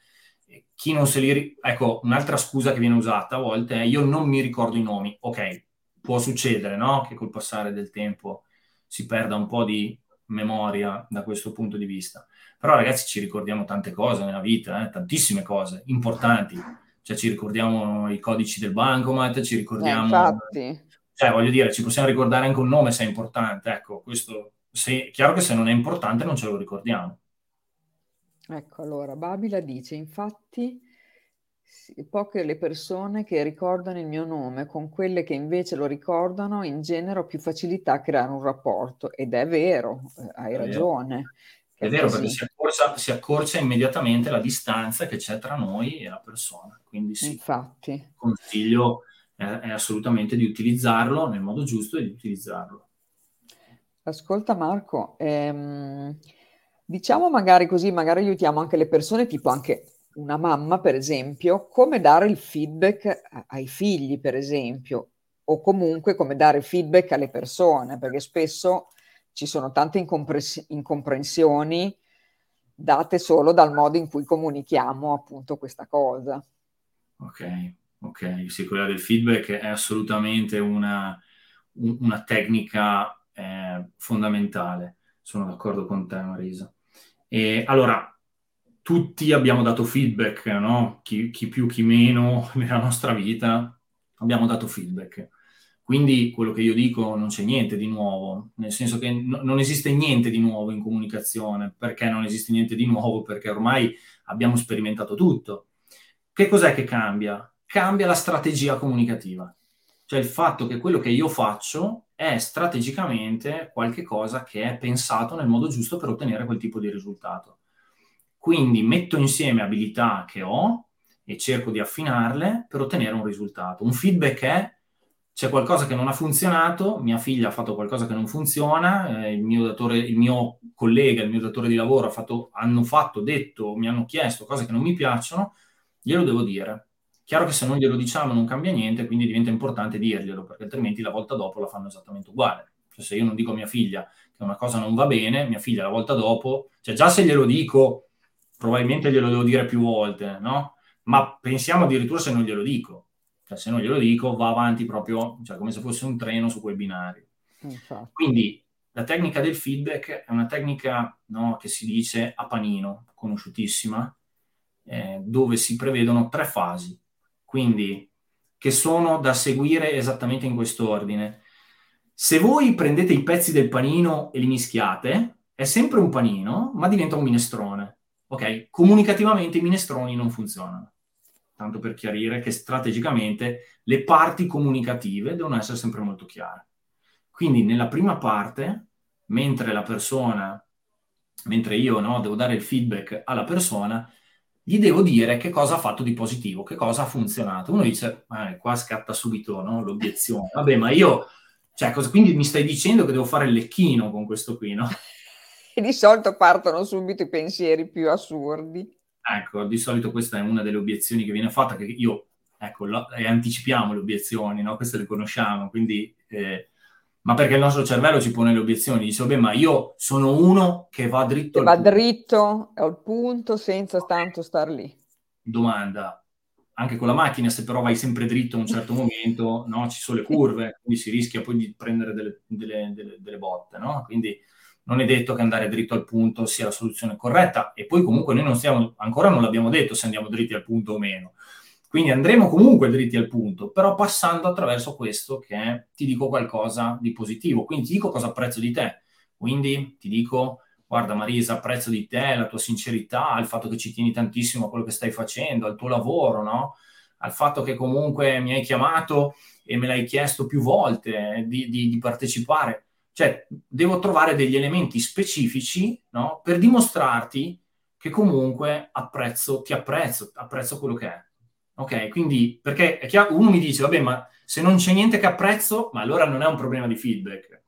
Chi non se li... Ecco, un'altra scusa che viene usata a volte è io non mi ricordo i nomi. Ok, può succedere, no? Che col passare del tempo si perda un po' di memoria da questo punto di vista. Però ragazzi ci ricordiamo tante cose nella vita, eh? tantissime cose importanti. Cioè ci ricordiamo i codici del bancomat, ci ricordiamo... Eh, infatti. Cioè voglio dire, ci possiamo ricordare anche un nome se è importante. Ecco, questo... Se... Chiaro che se non è importante non ce lo ricordiamo. Ecco, allora, Babila dice, infatti poche le persone che ricordano il mio nome, con quelle che invece lo ricordano, in genere ho più facilità a creare un rapporto. Ed è vero, eh, hai è ragione. È, vero così. perché si accorcia, si accorcia, immediatamente la distanza che c'è tra noi e la persona. Quindi sì, Infatti. consiglio è, è assolutamente di utilizzarlo nel modo giusto e di utilizzarlo. Ascolta Marco, ehm, diciamo magari così, magari aiutiamo anche le persone, tipo anche una mamma, per esempio, come dare il feedback ai figli, per esempio, o comunque come dare feedback alle persone, perché spesso ci sono tante incompres- incomprensioni date solo dal modo in cui comunichiamo appunto questa cosa. Ok, ok, sì, quella del feedback è assolutamente una, una tecnica eh, fondamentale. Sono d'accordo con te, Marisa. E allora, tutti abbiamo dato feedback, no? chi, chi, più, chi meno <laughs> nella nostra vita, abbiamo dato feedback. Quindi quello che io dico non c'è niente di nuovo, nel senso che no, non esiste niente di nuovo in comunicazione. Perché non esiste niente di nuovo? Perché ormai abbiamo sperimentato tutto. Che cos'è che cambia? Cambia la strategia comunicativa. Cioè il fatto che quello che io faccio è strategicamente qualcosa che è pensato nel modo giusto per ottenere quel tipo di risultato. Quindi metto insieme abilità che ho e cerco di affinarle per ottenere un risultato. Un feedback è c'è qualcosa che non ha funzionato, mia figlia ha fatto qualcosa che non funziona, eh, il, mio datore, il, mio collega, il mio datore di lavoro ha fatto, hanno fatto, detto, mi hanno chiesto cose che non mi piacciono, glielo devo dire. Chiaro che se non glielo diciamo non cambia niente, quindi diventa importante dirglielo, perché altrimenti la volta dopo la fanno esattamente uguale. Cioè, se io non dico a mia figlia che una cosa non va bene, mia figlia la volta dopo, cioè già se glielo dico probabilmente glielo devo dire più volte, no? Ma pensiamo addirittura se non glielo dico. Cioè, se non glielo dico, va avanti proprio, cioè, come se fosse un treno su quei binari. Infatti. Quindi la tecnica del feedback è una tecnica no, che si dice a panino, conosciutissima, eh, dove si prevedono tre fasi. Quindi, che sono da seguire esattamente in quest'ordine. Se voi prendete i pezzi del panino e li mischiate, è sempre un panino, ma diventa un minestrone. Ok, comunicativamente i minestroni non funzionano. Tanto per chiarire che strategicamente le parti comunicative devono essere sempre molto chiare. Quindi nella prima parte, mentre la persona, mentre io no, devo dare il feedback alla persona, gli devo dire che cosa ha fatto di positivo, che cosa ha funzionato. Uno dice, eh, qua scatta subito no, l'obiezione. Vabbè, ma io, cioè, cosa, quindi mi stai dicendo che devo fare il lecchino con questo qui, no? E <laughs> di solito partono subito i pensieri più assurdi. Ecco, di solito questa è una delle obiezioni che viene fatta, che io, ecco, lo, e anticipiamo le obiezioni, no? Queste le conosciamo, quindi... Eh, ma perché il nostro cervello ci pone le obiezioni, dice, vabbè, ma io sono uno che va dritto che va punto. dritto al punto senza tanto star lì. Domanda, anche con la macchina, se però vai sempre dritto a un certo momento, no? ci sono le curve, quindi si rischia poi di prendere delle, delle, delle, delle botte, no? Quindi non è detto che andare dritto al punto sia la soluzione corretta e poi comunque noi non stiamo, ancora non l'abbiamo detto se andiamo dritti al punto o meno. Quindi andremo comunque dritti al punto, però passando attraverso questo che è, ti dico qualcosa di positivo. Quindi ti dico cosa apprezzo di te. Quindi ti dico, guarda Marisa, apprezzo di te la tua sincerità, il fatto che ci tieni tantissimo a quello che stai facendo, al tuo lavoro, no? Al fatto che comunque mi hai chiamato e me l'hai chiesto più volte di, di, di partecipare. Cioè, devo trovare degli elementi specifici no? per dimostrarti che comunque apprezzo, ti apprezzo, apprezzo quello che è. Ok, quindi perché è chiaro, uno mi dice, vabbè, ma se non c'è niente che apprezzo, ma allora non è un problema di feedback.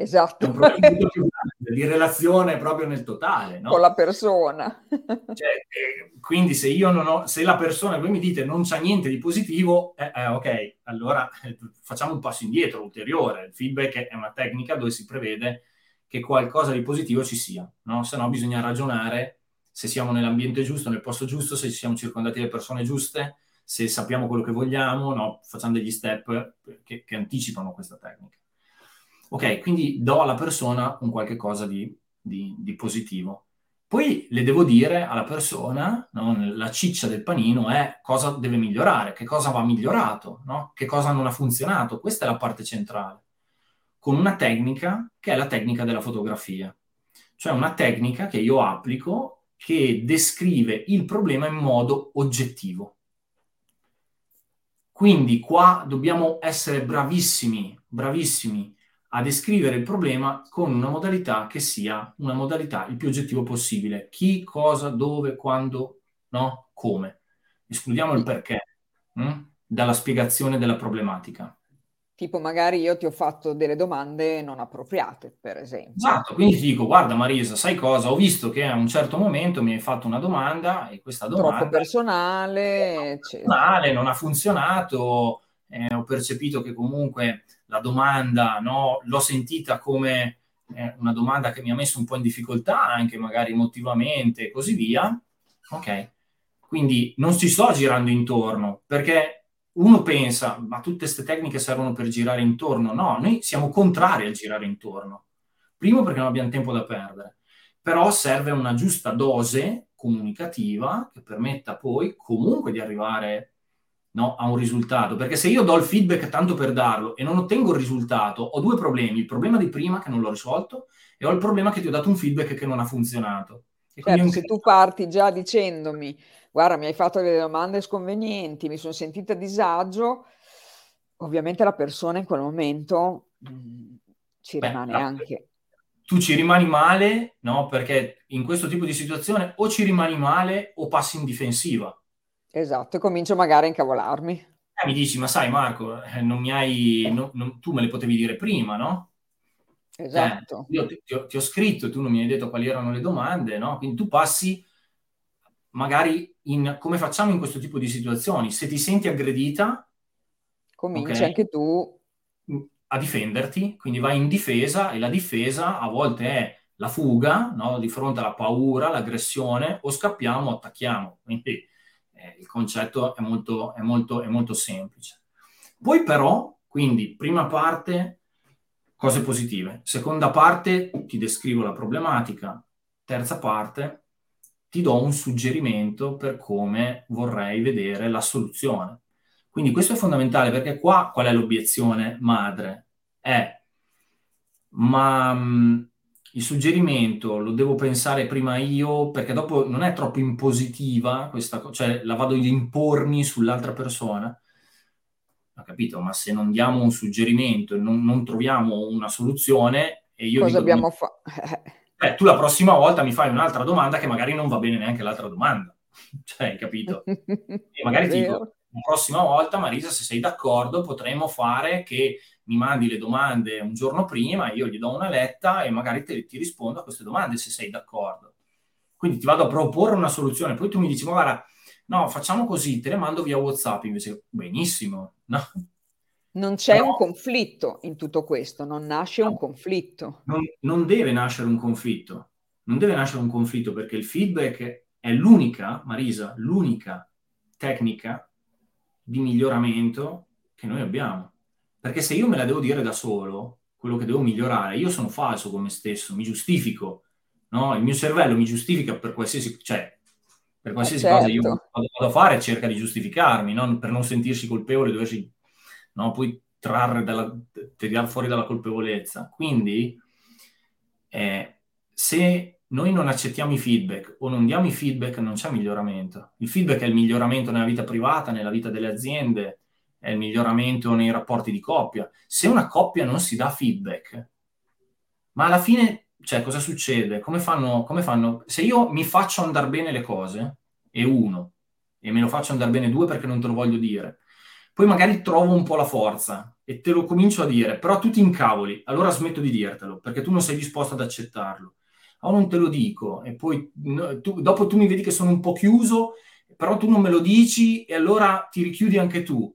Esatto. È un problema più grande, di relazione proprio nel totale, no? Con la persona. Cioè, eh, quindi se io non ho, se la persona, voi mi dite, non c'ha niente di positivo, eh, eh, ok, allora eh, facciamo un passo indietro, ulteriore. Il feedback è una tecnica dove si prevede che qualcosa di positivo ci sia, no? Se no bisogna ragionare se siamo nell'ambiente giusto, nel posto giusto, se ci siamo circondati dalle persone giuste, se sappiamo quello che vogliamo, no? Facciamo degli step che, che anticipano questa tecnica. Ok, quindi do alla persona un qualche cosa di, di, di positivo. Poi le devo dire alla persona, no? la ciccia del panino è cosa deve migliorare, che cosa va migliorato, no? che cosa non ha funzionato. Questa è la parte centrale. Con una tecnica che è la tecnica della fotografia. Cioè una tecnica che io applico che descrive il problema in modo oggettivo. Quindi qua dobbiamo essere bravissimi, bravissimi a descrivere il problema con una modalità che sia una modalità il più oggettivo possibile. Chi, cosa, dove, quando, no, come. Escludiamo il perché mh? Hm, dalla spiegazione della problematica. Tipo magari io ti ho fatto delle domande non appropriate, per esempio. Esatto, quindi ti dico, guarda Marisa, sai cosa? Ho visto che a un certo momento mi hai fatto una domanda e questa domanda... Troppo personale, personale non ha funzionato, eh, ho percepito che comunque la domanda no, l'ho sentita come eh, una domanda che mi ha messo un po' in difficoltà, anche magari emotivamente e così via. Ok, quindi non ci sto girando intorno perché uno pensa, ma tutte queste tecniche servono per girare intorno. No, noi siamo contrari al girare intorno. Primo perché non abbiamo tempo da perdere, però serve una giusta dose comunicativa che permetta poi comunque di arrivare no, a un risultato. Perché se io do il feedback tanto per darlo e non ottengo il risultato, ho due problemi. Il problema di prima che non l'ho risolto e ho il problema che ti ho dato un feedback che non ha funzionato. E certo, un... se tu parti già dicendomi, guarda, mi hai fatto delle domande sconvenienti, mi sono sentita a disagio, ovviamente la persona in quel momento mh, mm, ci Beh, rimane la... anche tu ci rimani male, no? Perché in questo tipo di situazione o ci rimani male o passi in difensiva. Esatto, e comincio magari a incavolarmi. Eh, mi dici, ma sai Marco, eh, non mi hai, no, non, tu me le potevi dire prima, no? Esatto. Eh, io ti, ti, ho, ti, ho, scritto tu non mi hai detto quali erano le domande, no? Quindi tu passi magari in come facciamo in questo tipo di situazioni. Se ti senti aggredita, cominci okay, anche tu a difenderti, quindi vai in difesa e la difesa a volte è la fuga, no? Di fronte alla paura, l'aggressione, o scappiamo o attacchiamo. Quindi eh, il concetto è molto, è, molto, è molto semplice. Poi però, quindi, prima parte, cose positive. Seconda parte, ti descrivo la problematica. Terza parte, ti do un suggerimento per come vorrei vedere la soluzione. Quindi questo è fondamentale perché qua qual è l'obiezione madre? È ma mh, il suggerimento lo devo pensare prima io, perché dopo non è troppo impositiva questa cosa, cioè la vado ad impormi sull'altra persona. Ho capito, ma se non diamo un suggerimento e non, non troviamo una soluzione, e io cosa dico, abbiamo fatto? <laughs> eh, tu la prossima volta mi fai un'altra domanda che magari non va bene neanche l'altra domanda. <laughs> cioè, hai capito? <laughs> e magari ti dico, la prossima volta, Marisa, se sei d'accordo, potremmo fare che mi mandi le domande un giorno prima, io gli do una letta e magari te, ti rispondo a queste domande se sei d'accordo. Quindi ti vado a proporre una soluzione, poi tu mi dici, ma guarda, no, facciamo così, te le mando via WhatsApp, invece benissimo, no? Non c'è Però, un conflitto in tutto questo, non nasce no, un conflitto. Non, non deve nascere un conflitto, non deve nascere un conflitto perché il feedback è l'unica, Marisa, l'unica tecnica di miglioramento che noi abbiamo. Perché se io me la devo dire da solo, quello che devo migliorare, io sono falso con me stesso, mi giustifico, no? Il mio cervello mi giustifica per qualsiasi, cioè, per qualsiasi certo. cosa io certo. vado a fare, cerca di giustificarmi, no? per non sentirsi colpevole, doversi no? poi trarre dalla, tirare fuori dalla colpevolezza. Quindi, eh, se noi non accettiamo i feedback o non diamo i feedback, non c'è miglioramento. Il feedback è il miglioramento nella vita privata, nella vita delle aziende, il miglioramento nei rapporti di coppia. Se una coppia non si dà feedback, ma alla fine, cioè, cosa succede? Come fanno, come fanno? Se io mi faccio andare bene le cose, e uno, e me lo faccio andare bene due perché non te lo voglio dire, poi magari trovo un po' la forza e te lo comincio a dire, però tu ti incavoli, allora smetto di dirtelo, perché tu non sei disposto ad accettarlo. O non te lo dico, e poi no, tu, dopo tu mi vedi che sono un po' chiuso, però tu non me lo dici e allora ti richiudi anche tu.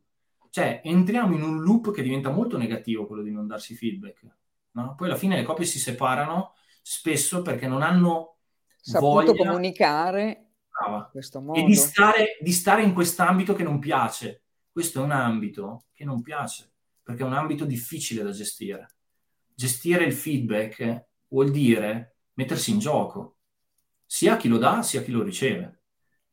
Cioè, entriamo in un loop che diventa molto negativo, quello di non darsi feedback. No? Poi alla fine le coppie si separano spesso perché non hanno saputo voglia... comunicare Brava. in questo modo. E di stare, di stare in quest'ambito che non piace. Questo è un ambito che non piace perché è un ambito difficile da gestire. Gestire il feedback vuol dire mettersi in gioco, sia chi lo dà sia chi lo riceve.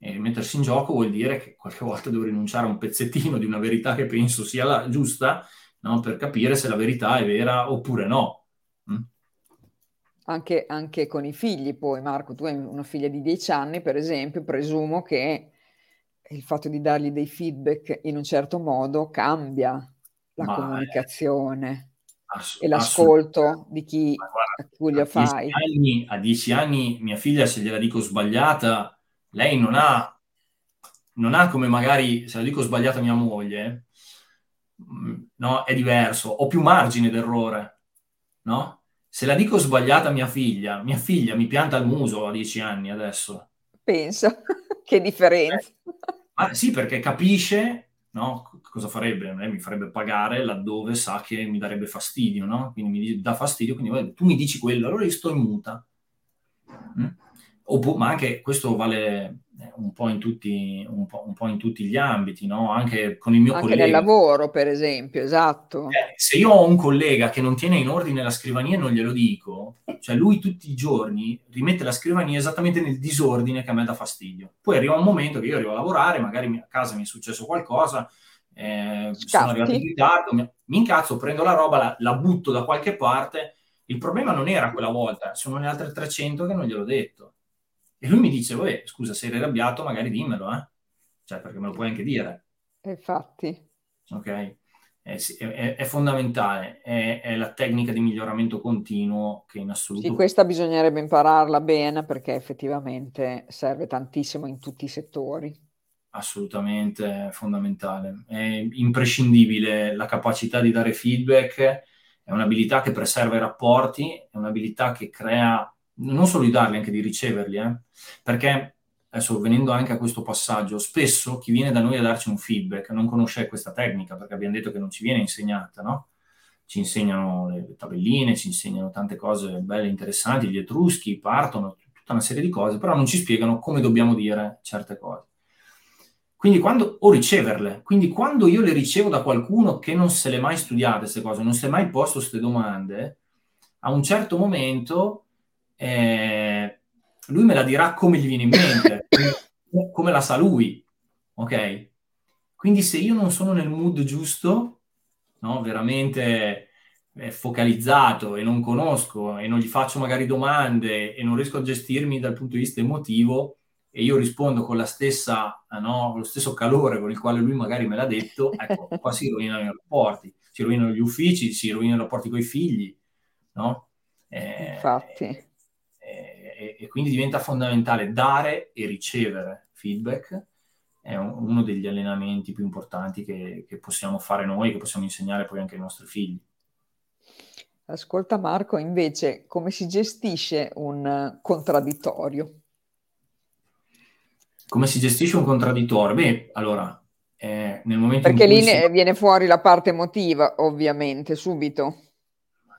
E mettersi in gioco vuol dire che qualche volta devo rinunciare a un pezzettino di una verità che penso sia la giusta no? per capire se la verità è vera oppure no. Mm? Anche, anche, con i figli, poi Marco, tu hai una figlia di 10 anni, per esempio, presumo che il fatto di dargli dei feedback in un certo modo cambia la Ma comunicazione ass- e l'ascolto di chi guarda, a cui lo fai. Anni, a dieci anni mia figlia, se gliela dico sbagliata, lei non ha, non ha come magari, se la dico sbagliata mia moglie, no, è diverso, ho più margine d'errore, no? Se la dico sbagliata mia figlia, mia figlia mi pianta il muso a dieci anni adesso. Penso, <laughs> che differenza. Eh, sì, perché capisce no? cosa farebbe? Lei mi farebbe pagare laddove sa che mi darebbe fastidio, no? Quindi mi dà fastidio, quindi tu mi dici quello, allora io sto in muta. Mm? Opp- ma anche questo vale eh, un po' in tutti, un po', un po in tutti gli ambiti, no? Anche con il mio anche collega. Anche nel lavoro, per esempio, esatto. Eh, se io ho un collega che non tiene in ordine la scrivania e non glielo dico, cioè lui tutti i giorni rimette la scrivania esattamente nel disordine che a me dà fastidio. Poi arriva un momento che io arrivo a lavorare, magari a casa mi è successo qualcosa, eh, sono arrivato in ritardo, mi, mi, incazzo, prendo la roba, la, la butto da qualche parte. Il problema non era quella volta, sono le altre 300 che non gliel'ho detto. E lui mi dice, Vabbè, scusa, se eri arrabbiato magari dimmelo, eh? Cioè, perché me lo puoi anche dire. Infatti. Ok? È, è, è fondamentale, è, è, la tecnica di miglioramento continuo che in assoluto... Sì, questa bisognerebbe impararla bene perché effettivamente serve tantissimo in tutti i settori. Assolutamente fondamentale. È imprescindibile la capacità di dare feedback, è un'abilità che preserva i rapporti, è un'abilità che crea non solo di darli, anche di riceverli, eh? perché adesso venendo anche a questo passaggio, spesso chi viene da noi a darci un feedback non conosce questa tecnica, perché abbiamo detto che non ci viene insegnata, no? Ci insegnano le tabelline, ci insegnano tante cose belle, interessanti, gli etruschi partono, tutta una serie di cose, però non ci spiegano come dobbiamo dire certe cose. Quindi quando, o riceverle, quindi quando io le ricevo da qualcuno che non se le mai studiate queste cose, non si è mai posto queste domande, a un certo momento eh, lui me la dirà come gli viene in mente, <laughs> come, la sa lui, ok? Quindi se io non sono nel mood giusto, no, veramente eh, focalizzato e non conosco e non gli faccio magari domande e non riesco a gestirmi dal punto di vista emotivo e io rispondo con la stessa, no, lo stesso calore con il quale lui magari me l'ha detto, ecco, qua si rovinano i rapporti, si rovinano gli uffici, si rovinano i rapporti con i figli, no? Eh, Infatti e, e, quindi diventa fondamentale dare e ricevere feedback. È un, uno degli allenamenti più importanti che, che possiamo fare noi, che possiamo insegnare poi anche ai nostri figli. Ascolta Marco, invece, come si gestisce un contraddittorio? Come si gestisce un contraddittorio? Beh, allora, eh, nel momento Perché in cui lì si... viene fuori la parte emotiva, ovviamente, subito.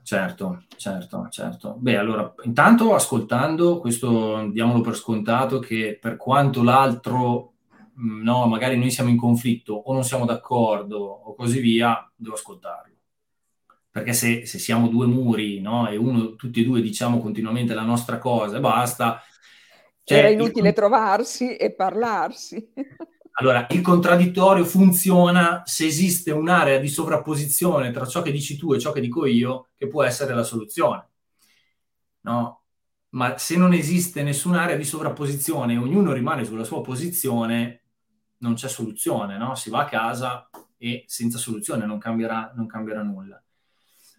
Certo, certo, certo. Beh, allora, intanto ascoltando, questo diamolo per scontato che per quanto l'altro, mm, no, magari noi siamo in conflitto o non siamo d'accordo o così via, devo ascoltarlo. Perché se, se siamo due muri, no, e uno, tutti e due diciamo continuamente la nostra cosa e basta... Cioè, Era inutile il... trovarsi e parlarsi. <laughs> Allora, il contraddittorio funziona se esiste un'area di sovrapposizione tra ciò che dici tu e ciò che dico io, che può essere la soluzione. No? Ma se non esiste nessun'area di sovrapposizione e ognuno rimane sulla sua posizione, non c'è soluzione, no? Si va a casa e senza soluzione non cambierà, non cambierà nulla.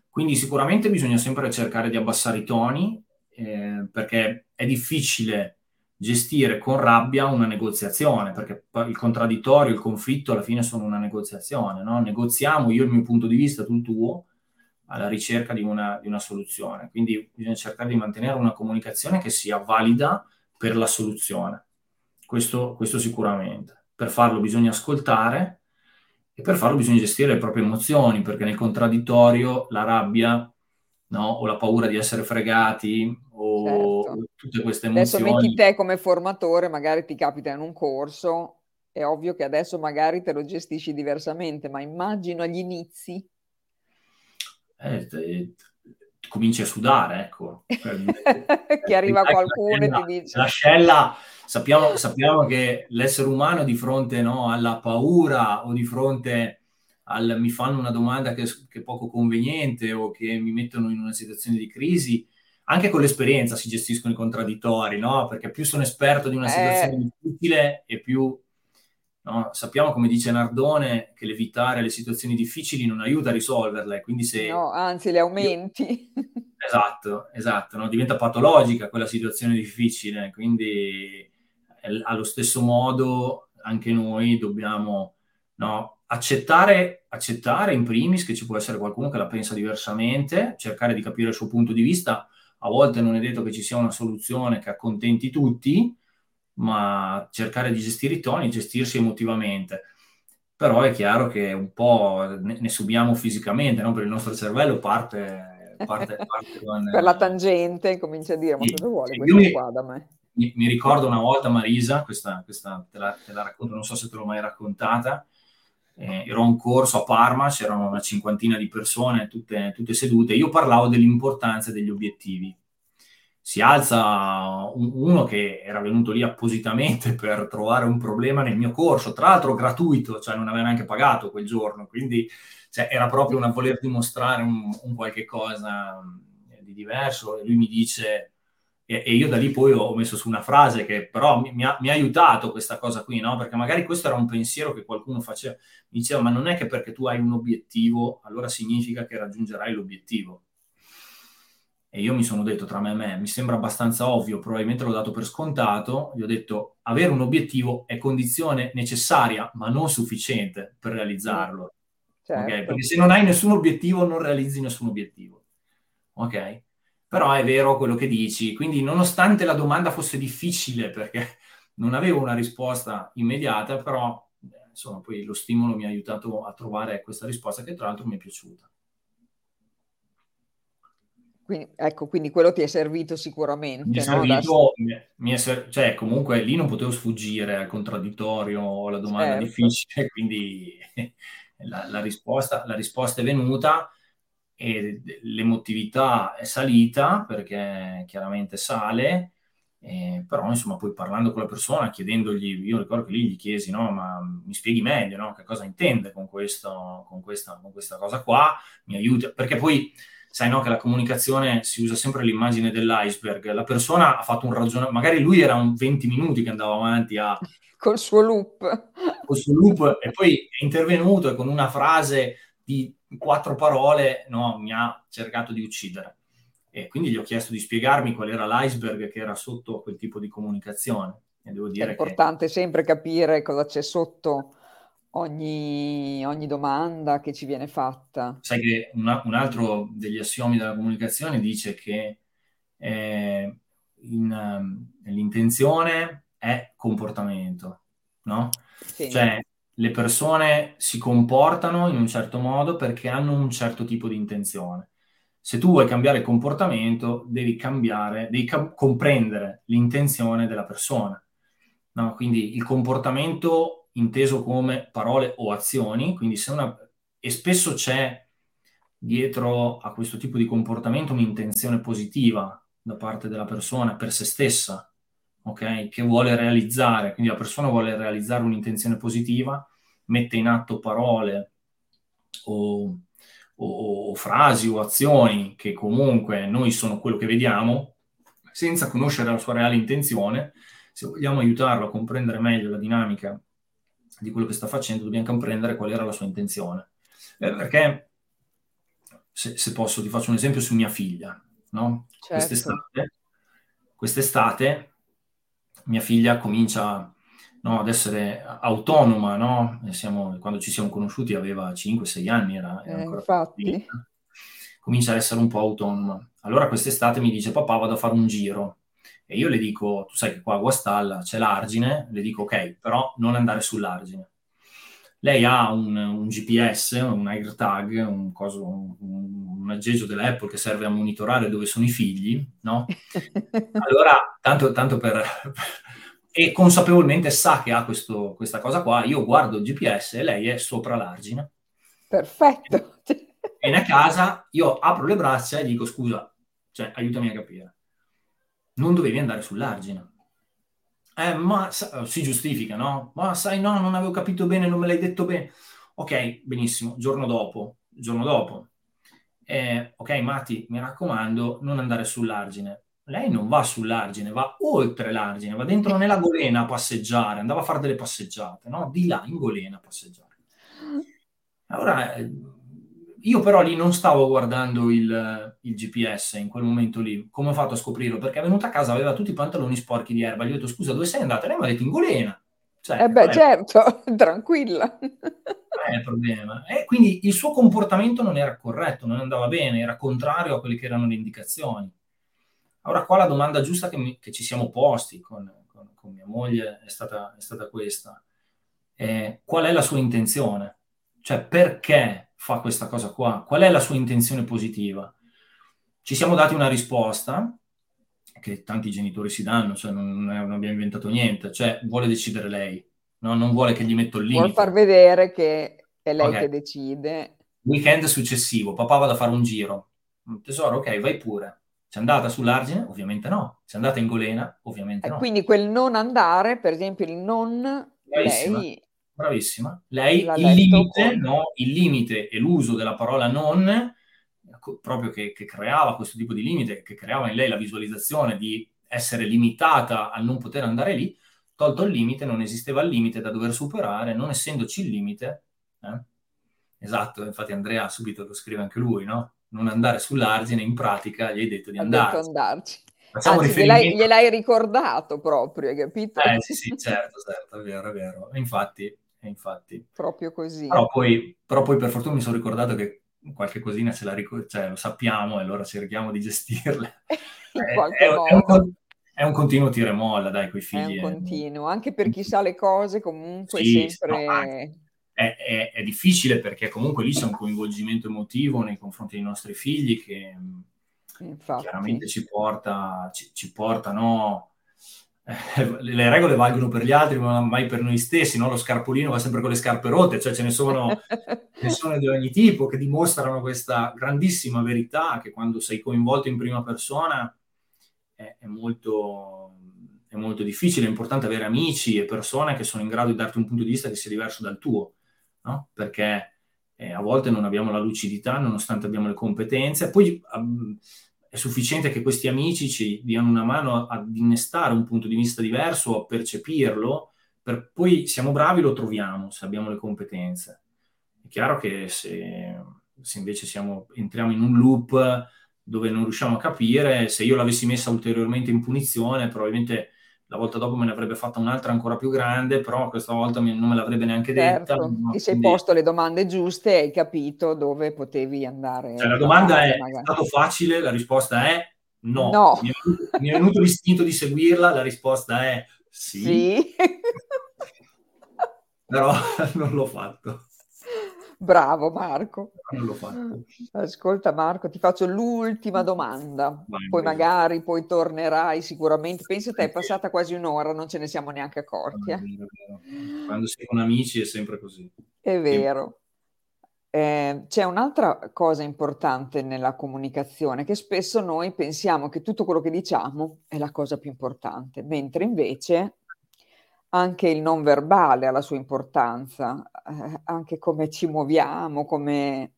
Quindi sicuramente bisogna sempre cercare di abbassare i toni, eh, perché è difficile gestire con rabbia una negoziazione, perché il contraddittorio, il conflitto alla fine sono una negoziazione, no? Negoziamo io il mio punto di vista, tu il tuo, alla ricerca di una, di una soluzione. Quindi bisogna cercare di mantenere una comunicazione che sia valida per la soluzione. Questo, questo sicuramente. Per farlo bisogna ascoltare e per farlo bisogna gestire le proprie emozioni, perché nel contraddittorio la rabbia no? o la paura di essere fregati o certo. Tutte queste emozioni. Adesso metti te come formatore, magari ti capita in un corso, è ovvio che adesso magari te lo gestisci diversamente, ma immagino agli inizi. Eh, te, cominci a sudare, ecco. <laughs> che arriva qualcuno e ti dice... L'ascella sappiamo, sappiamo che l'essere umano di fronte no, alla paura o di fronte al mi fanno una domanda che, che, è poco conveniente o che mi mettono in una situazione di crisi, anche con l'esperienza si gestiscono i contraddittori, no? Perché più sono esperto di una situazione eh. difficile e più no? sappiamo, come dice Nardone, che l'evitare le situazioni difficili non aiuta a risolverle, quindi se... No, anzi le aumenti. Esatto, esatto, no? diventa patologica quella situazione difficile, quindi allo stesso modo anche noi dobbiamo no, accettare, accettare in primis che ci può essere qualcuno che la pensa diversamente, cercare di capire il suo punto di vista. A volte non è detto che ci sia una soluzione che accontenti tutti, ma cercare di gestire i toni, gestirsi emotivamente. Però è chiaro che un po' ne, ne subiamo fisicamente, no? per il nostro cervello parte, parte, <laughs> parte con, per la tangente, comincia a dire, ma cosa vuole questo mi, qua da me? Mi, mi, ricordo una volta Marisa, questa, questa te, la, te, la, racconto, non so se te l'ho mai raccontata, eh, ero a un corso a Parma, c'erano una cinquantina di persone, tutte, tutte sedute, io parlavo dell'importanza degli obiettivi. Si alza un, uno che era venuto lì appositamente <laughs> per trovare un problema nel mio corso, tra l'altro gratuito, cioè non aveva neanche pagato quel giorno, quindi cioè, era proprio una voler dimostrare un, un qualche cosa di diverso. E lui mi dice, e, e, io da lì poi ho messo su una frase che però mi, mi, ha, mi, ha, aiutato questa cosa qui, no? Perché magari questo era un pensiero che qualcuno faceva, mi diceva, ma non è che perché tu hai un obiettivo, allora significa che raggiungerai l'obiettivo. E io mi sono detto tra me e me, mi sembra abbastanza ovvio, probabilmente l'ho dato per scontato, gli ho detto, avere un obiettivo è condizione necessaria, ma non sufficiente per realizzarlo. Certo. Okay? Perché se non hai nessun obiettivo, non realizzi nessun obiettivo. Ok? Però è vero quello che dici. Quindi, nonostante la domanda fosse difficile, perché non avevo una risposta immediata, però insomma, poi lo stimolo mi ha aiutato a trovare questa risposta che tra l'altro mi è piaciuta. Quindi, ecco, quindi quello ti è servito sicuramente. Mi è servito, da... mi è ser- cioè comunque lì non potevo sfuggire al contraddittorio o alla domanda certo. difficile, <laughs> quindi la, la, risposta, la risposta è venuta e l'emotività è salita perché chiaramente sale, eh, però insomma poi parlando con la persona, chiedendogli, io ricordo che lì gli chiesi, no, ma mi spieghi meglio, no, che cosa intende con, questo, con, questa, con questa cosa qua, mi aiuta, perché poi sai no, che la comunicazione si usa sempre l'immagine dell'iceberg, la persona ha fatto un ragionamento, magari lui era un 20 minuti che andava avanti a... <laughs> Col suo loop. Col suo loop e poi è intervenuto e con una frase di quattro parole no, mi ha cercato di uccidere. E quindi gli ho chiesto di spiegarmi qual era l'iceberg che era sotto quel tipo di comunicazione. E devo dire è importante che... sempre capire cosa c'è sotto ogni, ogni, domanda che ci viene fatta. Sai che una, un altro degli assiomi della comunicazione dice che eh, in, um, l'intenzione è comportamento, no? Sì. Cioè, le persone si comportano in un certo modo perché hanno un certo tipo di intenzione. Se tu vuoi cambiare il comportamento, devi cambiare, devi ca- comprendere l'intenzione della persona. No? Quindi il comportamento inteso come parole o azioni, quindi se una, e spesso c'è dietro a questo tipo di comportamento un'intenzione positiva da parte della persona per se stessa, ok? Che vuole realizzare, quindi la persona vuole realizzare un'intenzione positiva, mette in atto parole o, o, o frasi o azioni che comunque noi sono quello che vediamo, senza conoscere la sua reale intenzione. Se vogliamo aiutarlo a comprendere meglio la dinamica di quello che sta facendo, dobbiamo comprendere qual era la sua intenzione. Eh, perché, se, se, posso, ti faccio un esempio su mia figlia. No? Certo. Quest'estate, quest'estate mia figlia comincia no, ad essere autonoma, no? Siamo, quando ci siamo conosciuti aveva 5-6 anni, era, era Eh, ancora infatti. comincia ad essere un po' autonoma. Allora quest'estate mi dice papà vado a fare un giro e io le dico, tu sai che qua a Guastalla c'è l'argine, le dico ok, però non andare sull'argine. Lei ha un, un GPS, un AirTag, un, coso, un, un aggeggio della Apple che serve a monitorare dove sono i figli, no? <laughs> Allora, tanto, tanto per... e consapevolmente sa che ha questo, questa cosa qua, io guardo il GPS e lei è sopra l'argine. Perfetto. Viene a casa, io apro le braccia e dico scusa, cioè aiutami a capire. Non dovevi andare sull'argine. Eh, ma si giustifica, no? Ma sai, no, non avevo capito bene, non me l'hai detto bene. Ok, benissimo, giorno dopo, giorno dopo. Eh, ok, Mati, mi raccomando, non andare sull'argine. Lei non va sull'argine, va oltre l'argine, va dentro nella golena a passeggiare, andava a fare delle passeggiate, no? Di là, in golena a passeggiare. Allora, io però lì non stavo guardando il, il, GPS in quel momento lì. Come ho fatto a scoprirlo? Perché è venuta a casa, aveva tutti i pantaloni sporchi di erba. Gli ho detto, scusa, dove sei andata? Lei mi ha detto, in golena. Cioè, eh beh, certo, <laughs> tranquilla. Non è il problema. E quindi il suo comportamento non era corretto, non andava bene, era contrario a quelle che erano le indicazioni. Allora qua la domanda giusta che, mi, che ci siamo posti con, con, con mia moglie è stata, è stata questa. Eh, qual è la sua intenzione? Cioè, perché fa questa cosa qua? Qual è la sua intenzione positiva? Ci siamo dati una risposta che tanti genitori si danno, cioè non, non abbiamo inventato niente, cioè vuole decidere lei, no? non vuole che gli metto il limite. Vuole far vedere che è lei okay. che decide. Weekend successivo, papà va a fare un giro. Tesoro, ok, vai pure. C'è andata sull'argine? Ovviamente no. C'è andata in golena? Ovviamente eh, no. Quindi quel non andare, per esempio il non, Bravissima. lei... Bravissima. Lei, il letto limite, no? il limite e l'uso della parola non, co- proprio che, che creava questo tipo di limite, che creava in lei la visualizzazione di essere limitata a non poter andare lì, tolto il limite, non esisteva il limite da dover superare, non essendoci il limite, eh? esatto, infatti Andrea subito lo scrive anche lui, no? Non andare sull'argine, in pratica gli hai detto di ha detto andare. andarci. Facciamo Anzi, gliel'hai, riferimento... gliel'hai ricordato proprio, hai capito? Eh sì, sì, certo, certo, è vero, è vero. Infatti, e infatti. Proprio così. Però poi, però poi per fortuna mi sono ricordato che qualche cosina ce la ricor- cioè, lo sappiamo e allora cerchiamo di gestirle. <laughs> In Eh, qualche è, è un, è un continuo tira e molla, dai, coi È figli. un eh. continuo, anche per chi sa le cose comunque Sì, sempre... no, È, è- è difficile perché comunque lì c'è un coinvolgimento emotivo nei confronti dei nostri figli che mh, Infatti. chiaramente ci porta, ci, ci porta, no? Eh, le regole valgono per gli altri, ma mai per noi stessi, no? Lo scarpolino va sempre con le scarpe rotte, cioè ce ne sono, <laughs> ne sono di ogni tipo che dimostrano questa grandissima verità che quando sei coinvolto in prima persona è, è molto, è molto difficile, è importante avere amici e persone che sono in grado di darti un punto di vista che sia diverso dal tuo, no? Perché eh, a volte non abbiamo la lucidità nonostante abbiamo le competenze, poi um, è sufficiente che questi amici ci diano una mano ad innestare un punto di vista diverso, a percepirlo, per poi siamo bravi lo troviamo se abbiamo le competenze. È chiaro che se, se invece siamo, entriamo in un loop dove non riusciamo a capire, se io l'avessi messa ulteriormente in punizione, probabilmente la volta dopo me ne avrebbe fatta un'altra ancora più grande, però questa volta non me l'avrebbe neanche detta. Certo, no? ti sei Quindi- posto le domande giuste e hai capito dove potevi andare. Cioè, la domanda è, è magari. stato facile? La risposta è no. No. Mi, è venuto, mi è venuto l'istinto di seguirla, la risposta è sì, Sì. <laughs> però <laughs> non l'ho fatto. Bravo Marco. Ascolta Marco, ti faccio l'ultima domanda, Vai, poi vai. magari poi tornerai sicuramente. Pensa te, è passata quasi un'ora, non ce ne siamo neanche accorti. È eh. Quando sei con amici è sempre così. È vero. Eh, c'è un'altra cosa importante nella comunicazione, che spesso noi pensiamo che tutto quello che diciamo è la cosa più importante, mentre invece anche il non verbale ha la sua importanza, eh, anche come ci muoviamo, come...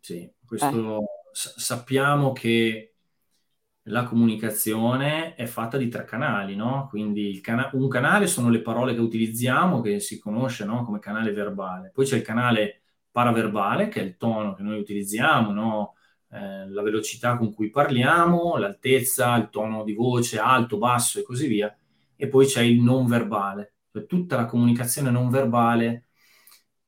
Sì, questo sa- sappiamo che la comunicazione è fatta di tre canali, no? Quindi il cana- un canale sono le parole che utilizziamo, che si conosce, no? come canale verbale. Poi c'è il canale paraverbale, che è il tono che noi utilizziamo, no? Eh, la velocità con cui parliamo, l'altezza, il tono di voce, alto, basso e così via. E poi c'è il non verbale. Cioè, tutta la comunicazione non verbale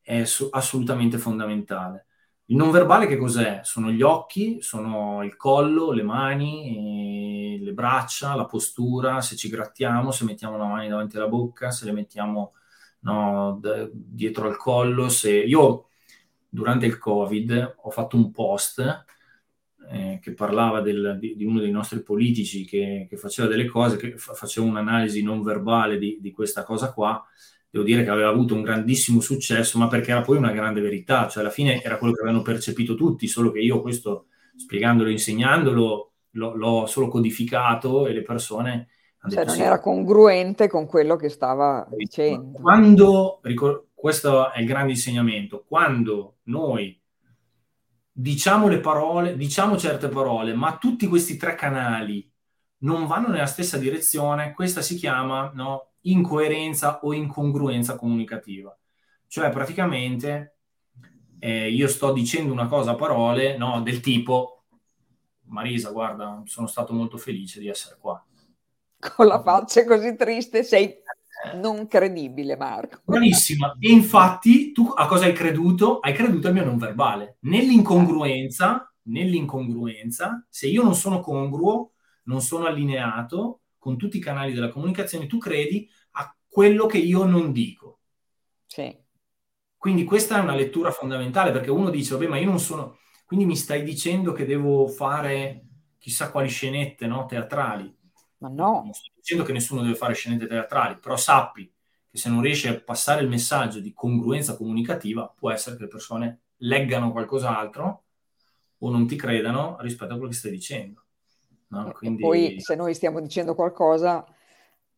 è su- assolutamente fondamentale. Il non verbale che cos'è? Sono gli occhi, sono il collo, le mani, le braccia, la postura, se ci grattiamo, se mettiamo la mano davanti alla bocca, se le mettiamo no, d- dietro al collo. Se... Io durante il Covid ho fatto un post eh, che parlava del, di, di, uno dei nostri politici che, che faceva delle cose, che fa, faceva un'analisi non verbale di, di questa cosa qua devo dire che aveva avuto un grandissimo successo, ma perché era poi una grande verità, cioè alla fine era quello che avevano percepito tutti, solo che io questo, spiegandolo e insegnandolo, l'ho, l'ho, solo codificato e le persone... Cioè non era congruente con quello che stava dicendo. Quando, questo è il grande insegnamento, quando noi diciamo le parole, diciamo certe parole, ma tutti questi tre canali non vanno nella stessa direzione, questa si chiama no, incoerenza o incongruenza comunicativa. Cioè praticamente eh, io sto dicendo una cosa a parole no, del tipo Marisa, guarda, sono stato molto felice di essere qua. Con la faccia così triste sei. Non credibile, Marco. Bravissima. E infatti tu a cosa hai creduto? Hai creduto al mio non verbale. Nell'incongruenza, nell'incongruenza, se io non sono congruo, non sono allineato, con tutti i canali della comunicazione, tu credi a quello che io non dico. Sì. Quindi questa è una lettura fondamentale perché uno dice, vabbè, ma io non sono... Quindi mi stai dicendo che devo fare chissà quali scenette no? teatrali. Ma no. Non sto dicendo che nessuno deve fare scenette teatrali, però sappi che se non riesci a passare il messaggio di congruenza comunicativa, può essere che le persone leggano qualcos'altro o non ti credano rispetto a quello che stai dicendo. No? Quindi... poi se noi stiamo dicendo qualcosa,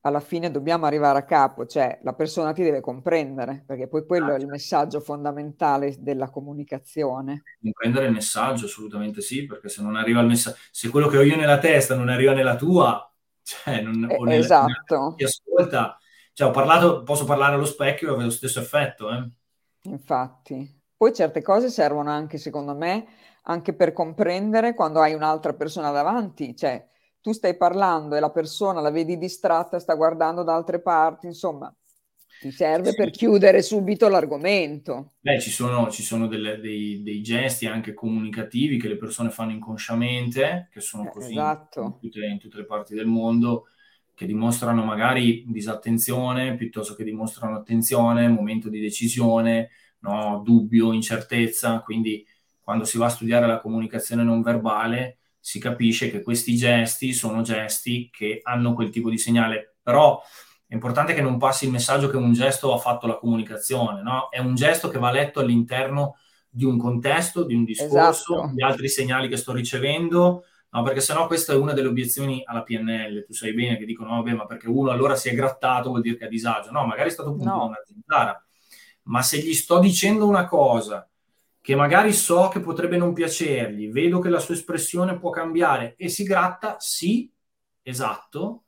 alla fine dobbiamo arrivare a capo, cioè la persona ti deve comprendere, perché poi quello ah, è il certo. messaggio fondamentale della comunicazione. Comprendere il messaggio, assolutamente sì, perché se non arriva il messaggio, se quello che ho io nella testa non arriva nella tua, cioè non, eh, nella, esatto. ti ascolta, cioè ho parlato, posso parlare allo specchio e avere lo stesso effetto. Eh? Infatti. Poi certe cose servono anche, secondo me, anche per comprendere quando hai un'altra persona davanti, cioè tu stai parlando e la persona la vedi distratta, sta guardando da altre parti, insomma, ti serve per chiudere subito l'argomento. Beh, ci sono, ci sono delle, dei, dei, gesti anche comunicativi che le persone fanno inconsciamente, che sono eh, così esatto. in, tutte, in tutte le parti del mondo, che dimostrano magari disattenzione piuttosto che dimostrano attenzione, momento di decisione, no? dubbio, incertezza, quindi quando si va a studiare la comunicazione non verbale si capisce che questi gesti sono gesti che hanno quel tipo di segnale, però è importante che non passi il messaggio che un gesto ha fatto la comunicazione, no? È un gesto che va letto all'interno di un contesto, di un discorso, esatto. di altri segnali che sto ricevendo, no? Perché sennò questa è una delle obiezioni alla PNL, tu sai bene che dicono, vabbè, ma perché uno allora si è grattato vuol dire che è a disagio. No, magari è stato appunto no. una zanzara, ma se gli sto dicendo una cosa che magari so che potrebbe non piacergli, vedo che la sua espressione può cambiare e si gratta, sì, esatto,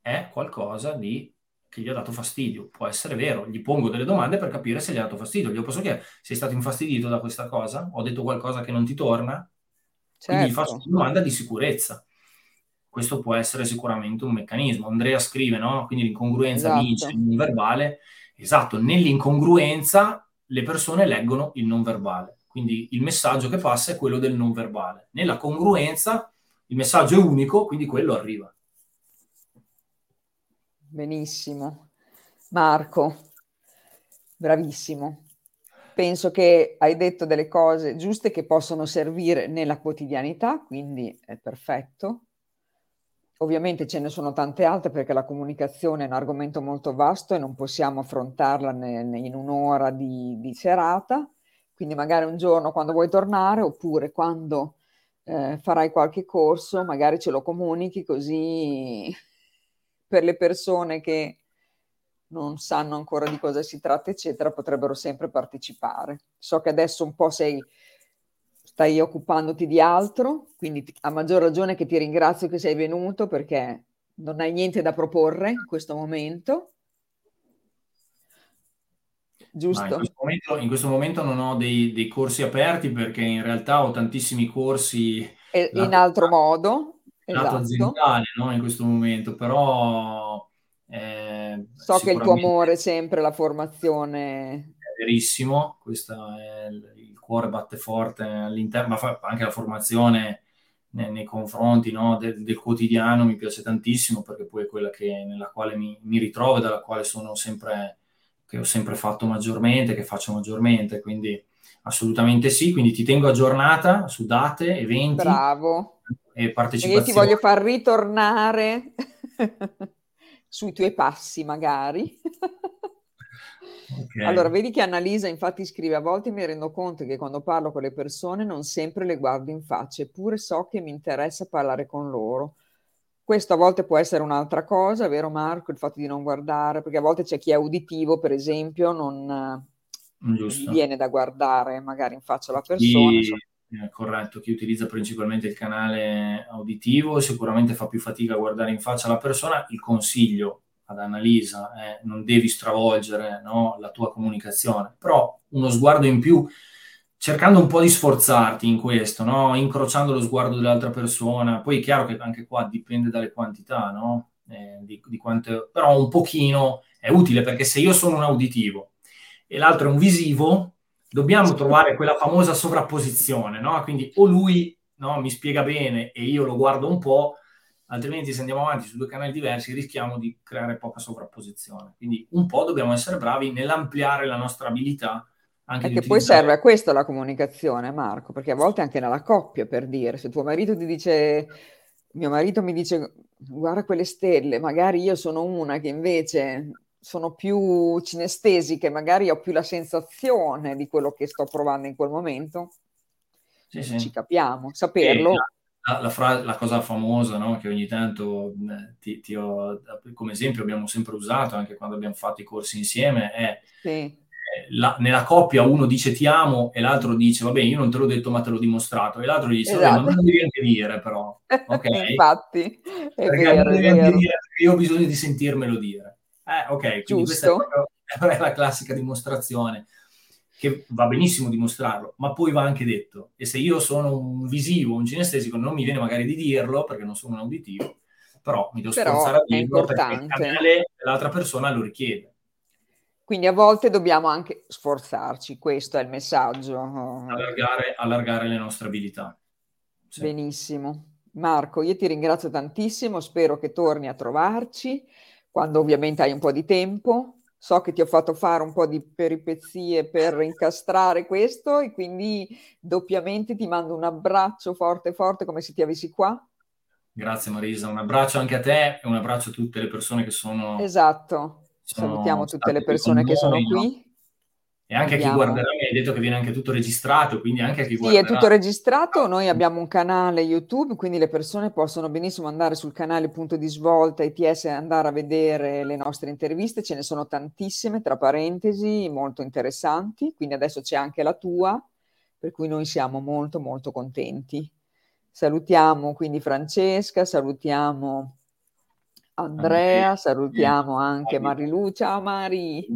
è qualcosa di che gli ha dato fastidio. Può essere vero, gli pongo delle domande per capire se gli ha dato fastidio. Gli posso chiedere, sei stato infastidito da questa cosa? Ho detto qualcosa che non ti torna? Certo. Quindi gli faccio una domanda di sicurezza. Questo può essere sicuramente un meccanismo. Andrea scrive, no? Quindi l'incongruenza esatto. vince il verbale. Esatto, nell'incongruenza le persone leggono il non verbale. Quindi il messaggio che passa è quello del non verbale. Nella congruenza il messaggio è unico, quindi quello arriva. Benissimo. Marco, bravissimo. Penso che hai detto delle cose giuste che possono servire nella quotidianità, quindi è perfetto. Ovviamente ce ne sono tante altre perché la comunicazione è un argomento molto vasto e non possiamo affrontarla ne, ne in un'ora di, di, serata, quindi magari un giorno quando vuoi tornare oppure quando eh, farai qualche corso, magari ce lo comunichi così per le persone che non sanno ancora di cosa si tratta, eccetera, potrebbero sempre partecipare. So che adesso un po' sei stai occupandoti di altro, quindi a maggior ragione che ti ringrazio che sei venuto perché non hai niente da proporre in questo momento. Giusto? In questo, momento, in, questo momento, non ho dei, dei, corsi aperti perché in realtà ho tantissimi corsi in altro modo esatto. aziendale no? in questo momento, però Eh, so che il tuo amore è sempre la formazione. È verissimo, questo è il, il cuore batte forte all'interno, ma anche la formazione nei, nei confronti no, del, del, quotidiano mi piace tantissimo perché poi è quella che, nella quale mi, mi ritrovo e dalla quale sono sempre, che ho sempre fatto maggiormente, che faccio maggiormente, quindi assolutamente sì, quindi ti tengo aggiornata su date, eventi. Bravo. E partecipazione. Io ti voglio far ritornare <laughs> sui tuoi passi magari. Okay. Allora, vedi che Annalisa infatti scrive, a volte mi rendo conto che quando parlo con le persone non sempre le guardo in faccia, eppure so che mi interessa parlare con loro. Questo a volte può essere un'altra cosa, vero Marco? Il fatto di non guardare, perché a volte c'è chi è uditivo, per esempio, non Giusto. viene da guardare magari in faccia alla persona. Chi, eh, corretto, chi utilizza principalmente il canale uditivo sicuramente fa più fatica a guardare in faccia la persona. Il consiglio ad Annalisa è non devi stravolgere no, la tua comunicazione, però uno sguardo in più, cercando un po' di sforzarti in questo, no? incrociando lo sguardo dell'altra persona. Poi è chiaro che anche qua dipende dalle quantità, no? eh, di, di quante... però un pochino è utile perché se io sono un uditivo e l'altro è un visivo, dobbiamo trovare quella famosa sovrapposizione, no? Quindi o lui no, mi spiega bene e io lo guardo un po', altrimenti se andiamo avanti su due canali diversi rischiamo di creare poca sovrapposizione. Quindi un po' dobbiamo essere bravi nell'ampliare la nostra abilità. Anche e che poi serve a questo la comunicazione, Marco, perché a volte anche nella coppia, per dire, se tuo marito ti dice, mio marito mi dice, guarda quelle stelle, magari io sono una che invece sono più cinestesiche, magari ho più la sensazione di quello che sto provando in quel momento. Sì, sì. Ci capiamo, saperlo. La, la, fra- la, cosa famosa no? che ogni tanto ti, ti ho, come esempio abbiamo sempre usato anche quando abbiamo fatto i corsi insieme è sì. eh, la, nella coppia uno dice ti amo e l'altro dice vabbè io non te l'ho detto ma te l'ho dimostrato e l'altro dice esatto. non devi anche dire però <laughs> ok infatti è vero, è vero. Dire, io ho bisogno di sentirmelo dire eh, ok, quindi Giusto. questa <laughs> è, la classica dimostrazione che va benissimo dimostrarlo, ma poi va anche detto. E se io sono un visivo, un cinestesico, non mi viene magari di dirlo perché non sono un uditivo, però mi devo però sforzare a dirlo perché il canale dell'altra persona lo richiede. Quindi a volte dobbiamo anche sforzarci, questo è il messaggio. Allargare, allargare le nostre abilità. Sì. Benissimo. Marco, io ti ringrazio tantissimo, spero che torni a trovarci quando ovviamente hai un po' di tempo. So che ti ho fatto fare un po' di peripezie per incastrare questo e quindi doppiamente ti mando un abbraccio forte forte come se ti avessi qua. Grazie Marisa, un abbraccio anche a te e un abbraccio a tutte le persone che sono... Esatto, sono salutiamo tutte le persone che sono qui. E anche abbiamo... a chi guarderà, mi hai detto che viene anche tutto registrato, quindi anche a chi sì, guarderà. Sì, è tutto registrato. Noi abbiamo un canale YouTube, quindi le persone possono benissimo andare sul canale Punto di Svolta ITS e andare a vedere le nostre interviste. Ce ne sono tantissime, tra parentesi, molto interessanti. Quindi adesso c'è anche la tua, per cui noi siamo molto, molto contenti. Salutiamo quindi Francesca, salutiamo Andrea, salutiamo anche Marilu. Ciao Mari!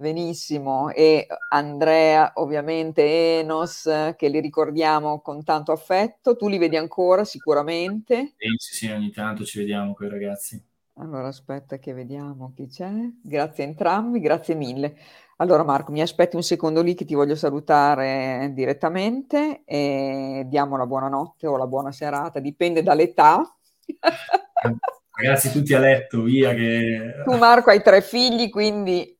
Benissimo, e Andrea, ovviamente Enos, che li ricordiamo con tanto affetto. Tu li vedi ancora sicuramente? Sì, sì, sì ogni tanto ci vediamo con i ragazzi. Allora aspetta che vediamo chi c'è. Grazie a entrambi, grazie mille. Allora Marco, mi aspetti un secondo lì che ti voglio salutare direttamente e diamo la buonanotte o la buona serata, dipende dall'età. Ragazzi tutti a letto, via che... Tu Marco hai tre figli, quindi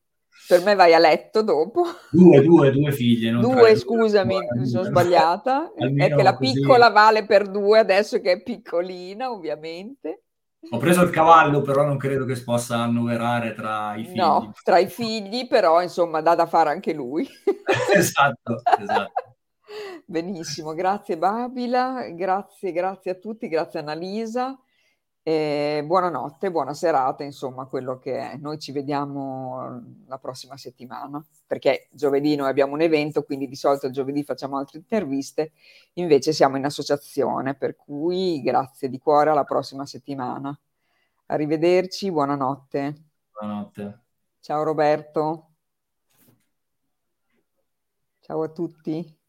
per me vai a letto dopo. Due, due, due figlie. due, scusami, mi sono sbagliata. <laughs> è che la piccola vale per due adesso che è piccolina, ovviamente. Ho preso il cavallo, però non credo che si possa annoverare tra i figli. No, tra i figli, però insomma dà da fare anche lui. <laughs> esatto, esatto. Benissimo, grazie Babila, grazie, grazie a tutti, grazie Annalisa. E buonanotte, buona serata, insomma, quello che è. Noi ci vediamo la prossima settimana, perché giovedì noi abbiamo un evento, quindi di solito il giovedì facciamo altre interviste, invece siamo in associazione, per cui grazie di cuore alla prossima settimana. Arrivederci, buonanotte. Buonanotte. Ciao Roberto. Ciao a tutti.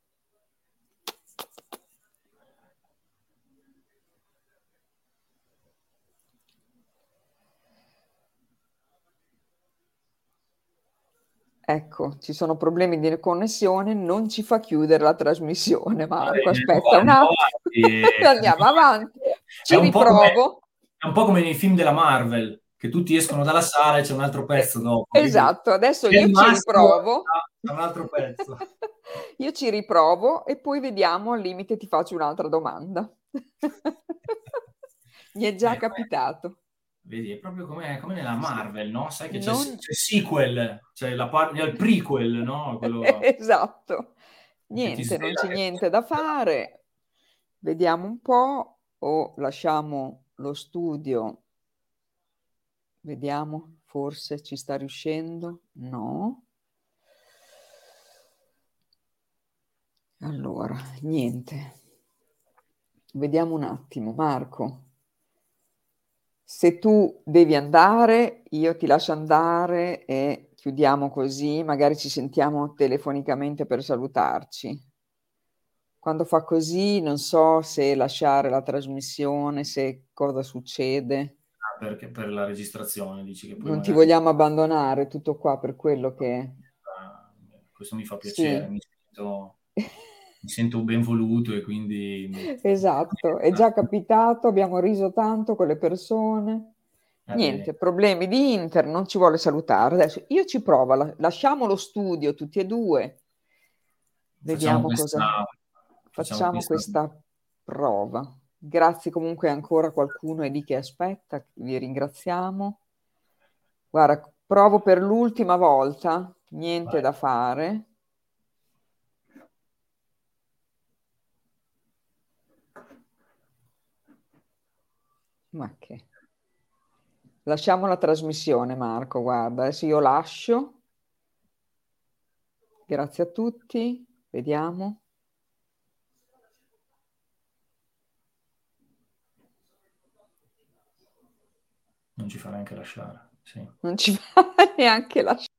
Ecco, ci sono problemi di connessione, non ci fa chiudere la trasmissione, Marco. Vabbè, Aspetta un attimo. <laughs> Andiamo avanti. Ci È po' come- riprovo. È un po' come nei film della Marvel, che tutti escono dalla sala e c'è un altro pezzo dopo. Esatto, adesso io ci riprovo. c'è un altro pezzo. <laughs> Io ci riprovo e poi vediamo, al limite ti faccio un'altra domanda. <laughs> Mi è già Eh, capitato. Vedi, è proprio come, come nella Marvel, no? Sai che c'è, Non- c'è sequel, c'è la par- il prequel, no? Quello... <laughs> Esatto. Niente, non c'è niente da fare. Vediamo un po' o lasciamo lo studio. Vediamo, forse ci sta riuscendo? No. Allora, niente. Vediamo un attimo, Marco. Se tu devi andare, io ti lascio andare e chiudiamo così, magari ci sentiamo telefonicamente per salutarci. Quando fa così, non so se lasciare la trasmissione, se cosa succede. Ah, perché per la registrazione dici che poi Non ti magari- vogliamo abbandonare, tutto qua per quello che... Ah, Questo mi fa piacere, Sì. mi sento, <laughs> mi sento ben voluto e quindi... Esatto, è già capitato, abbiamo riso tanto con le persone. Eh, Niente, problemi di Inter, non ci vuole salutare. Adesso io ci provo, la- lasciamo lo studio tutti e due. Vediamo Facciamo cosa questa- facciamo questa prova. Grazie comunque ancora a qualcuno è lì che aspetta, vi ringraziamo. Guarda, provo per l'ultima volta, niente Vai. da fare. Ma che... Lasciamo la trasmissione, Marco, guarda, adesso io lascio. Grazie a tutti, vediamo. Non ci fa neanche lasciare. Sì. Non ci <laughs> fa neanche lasciare.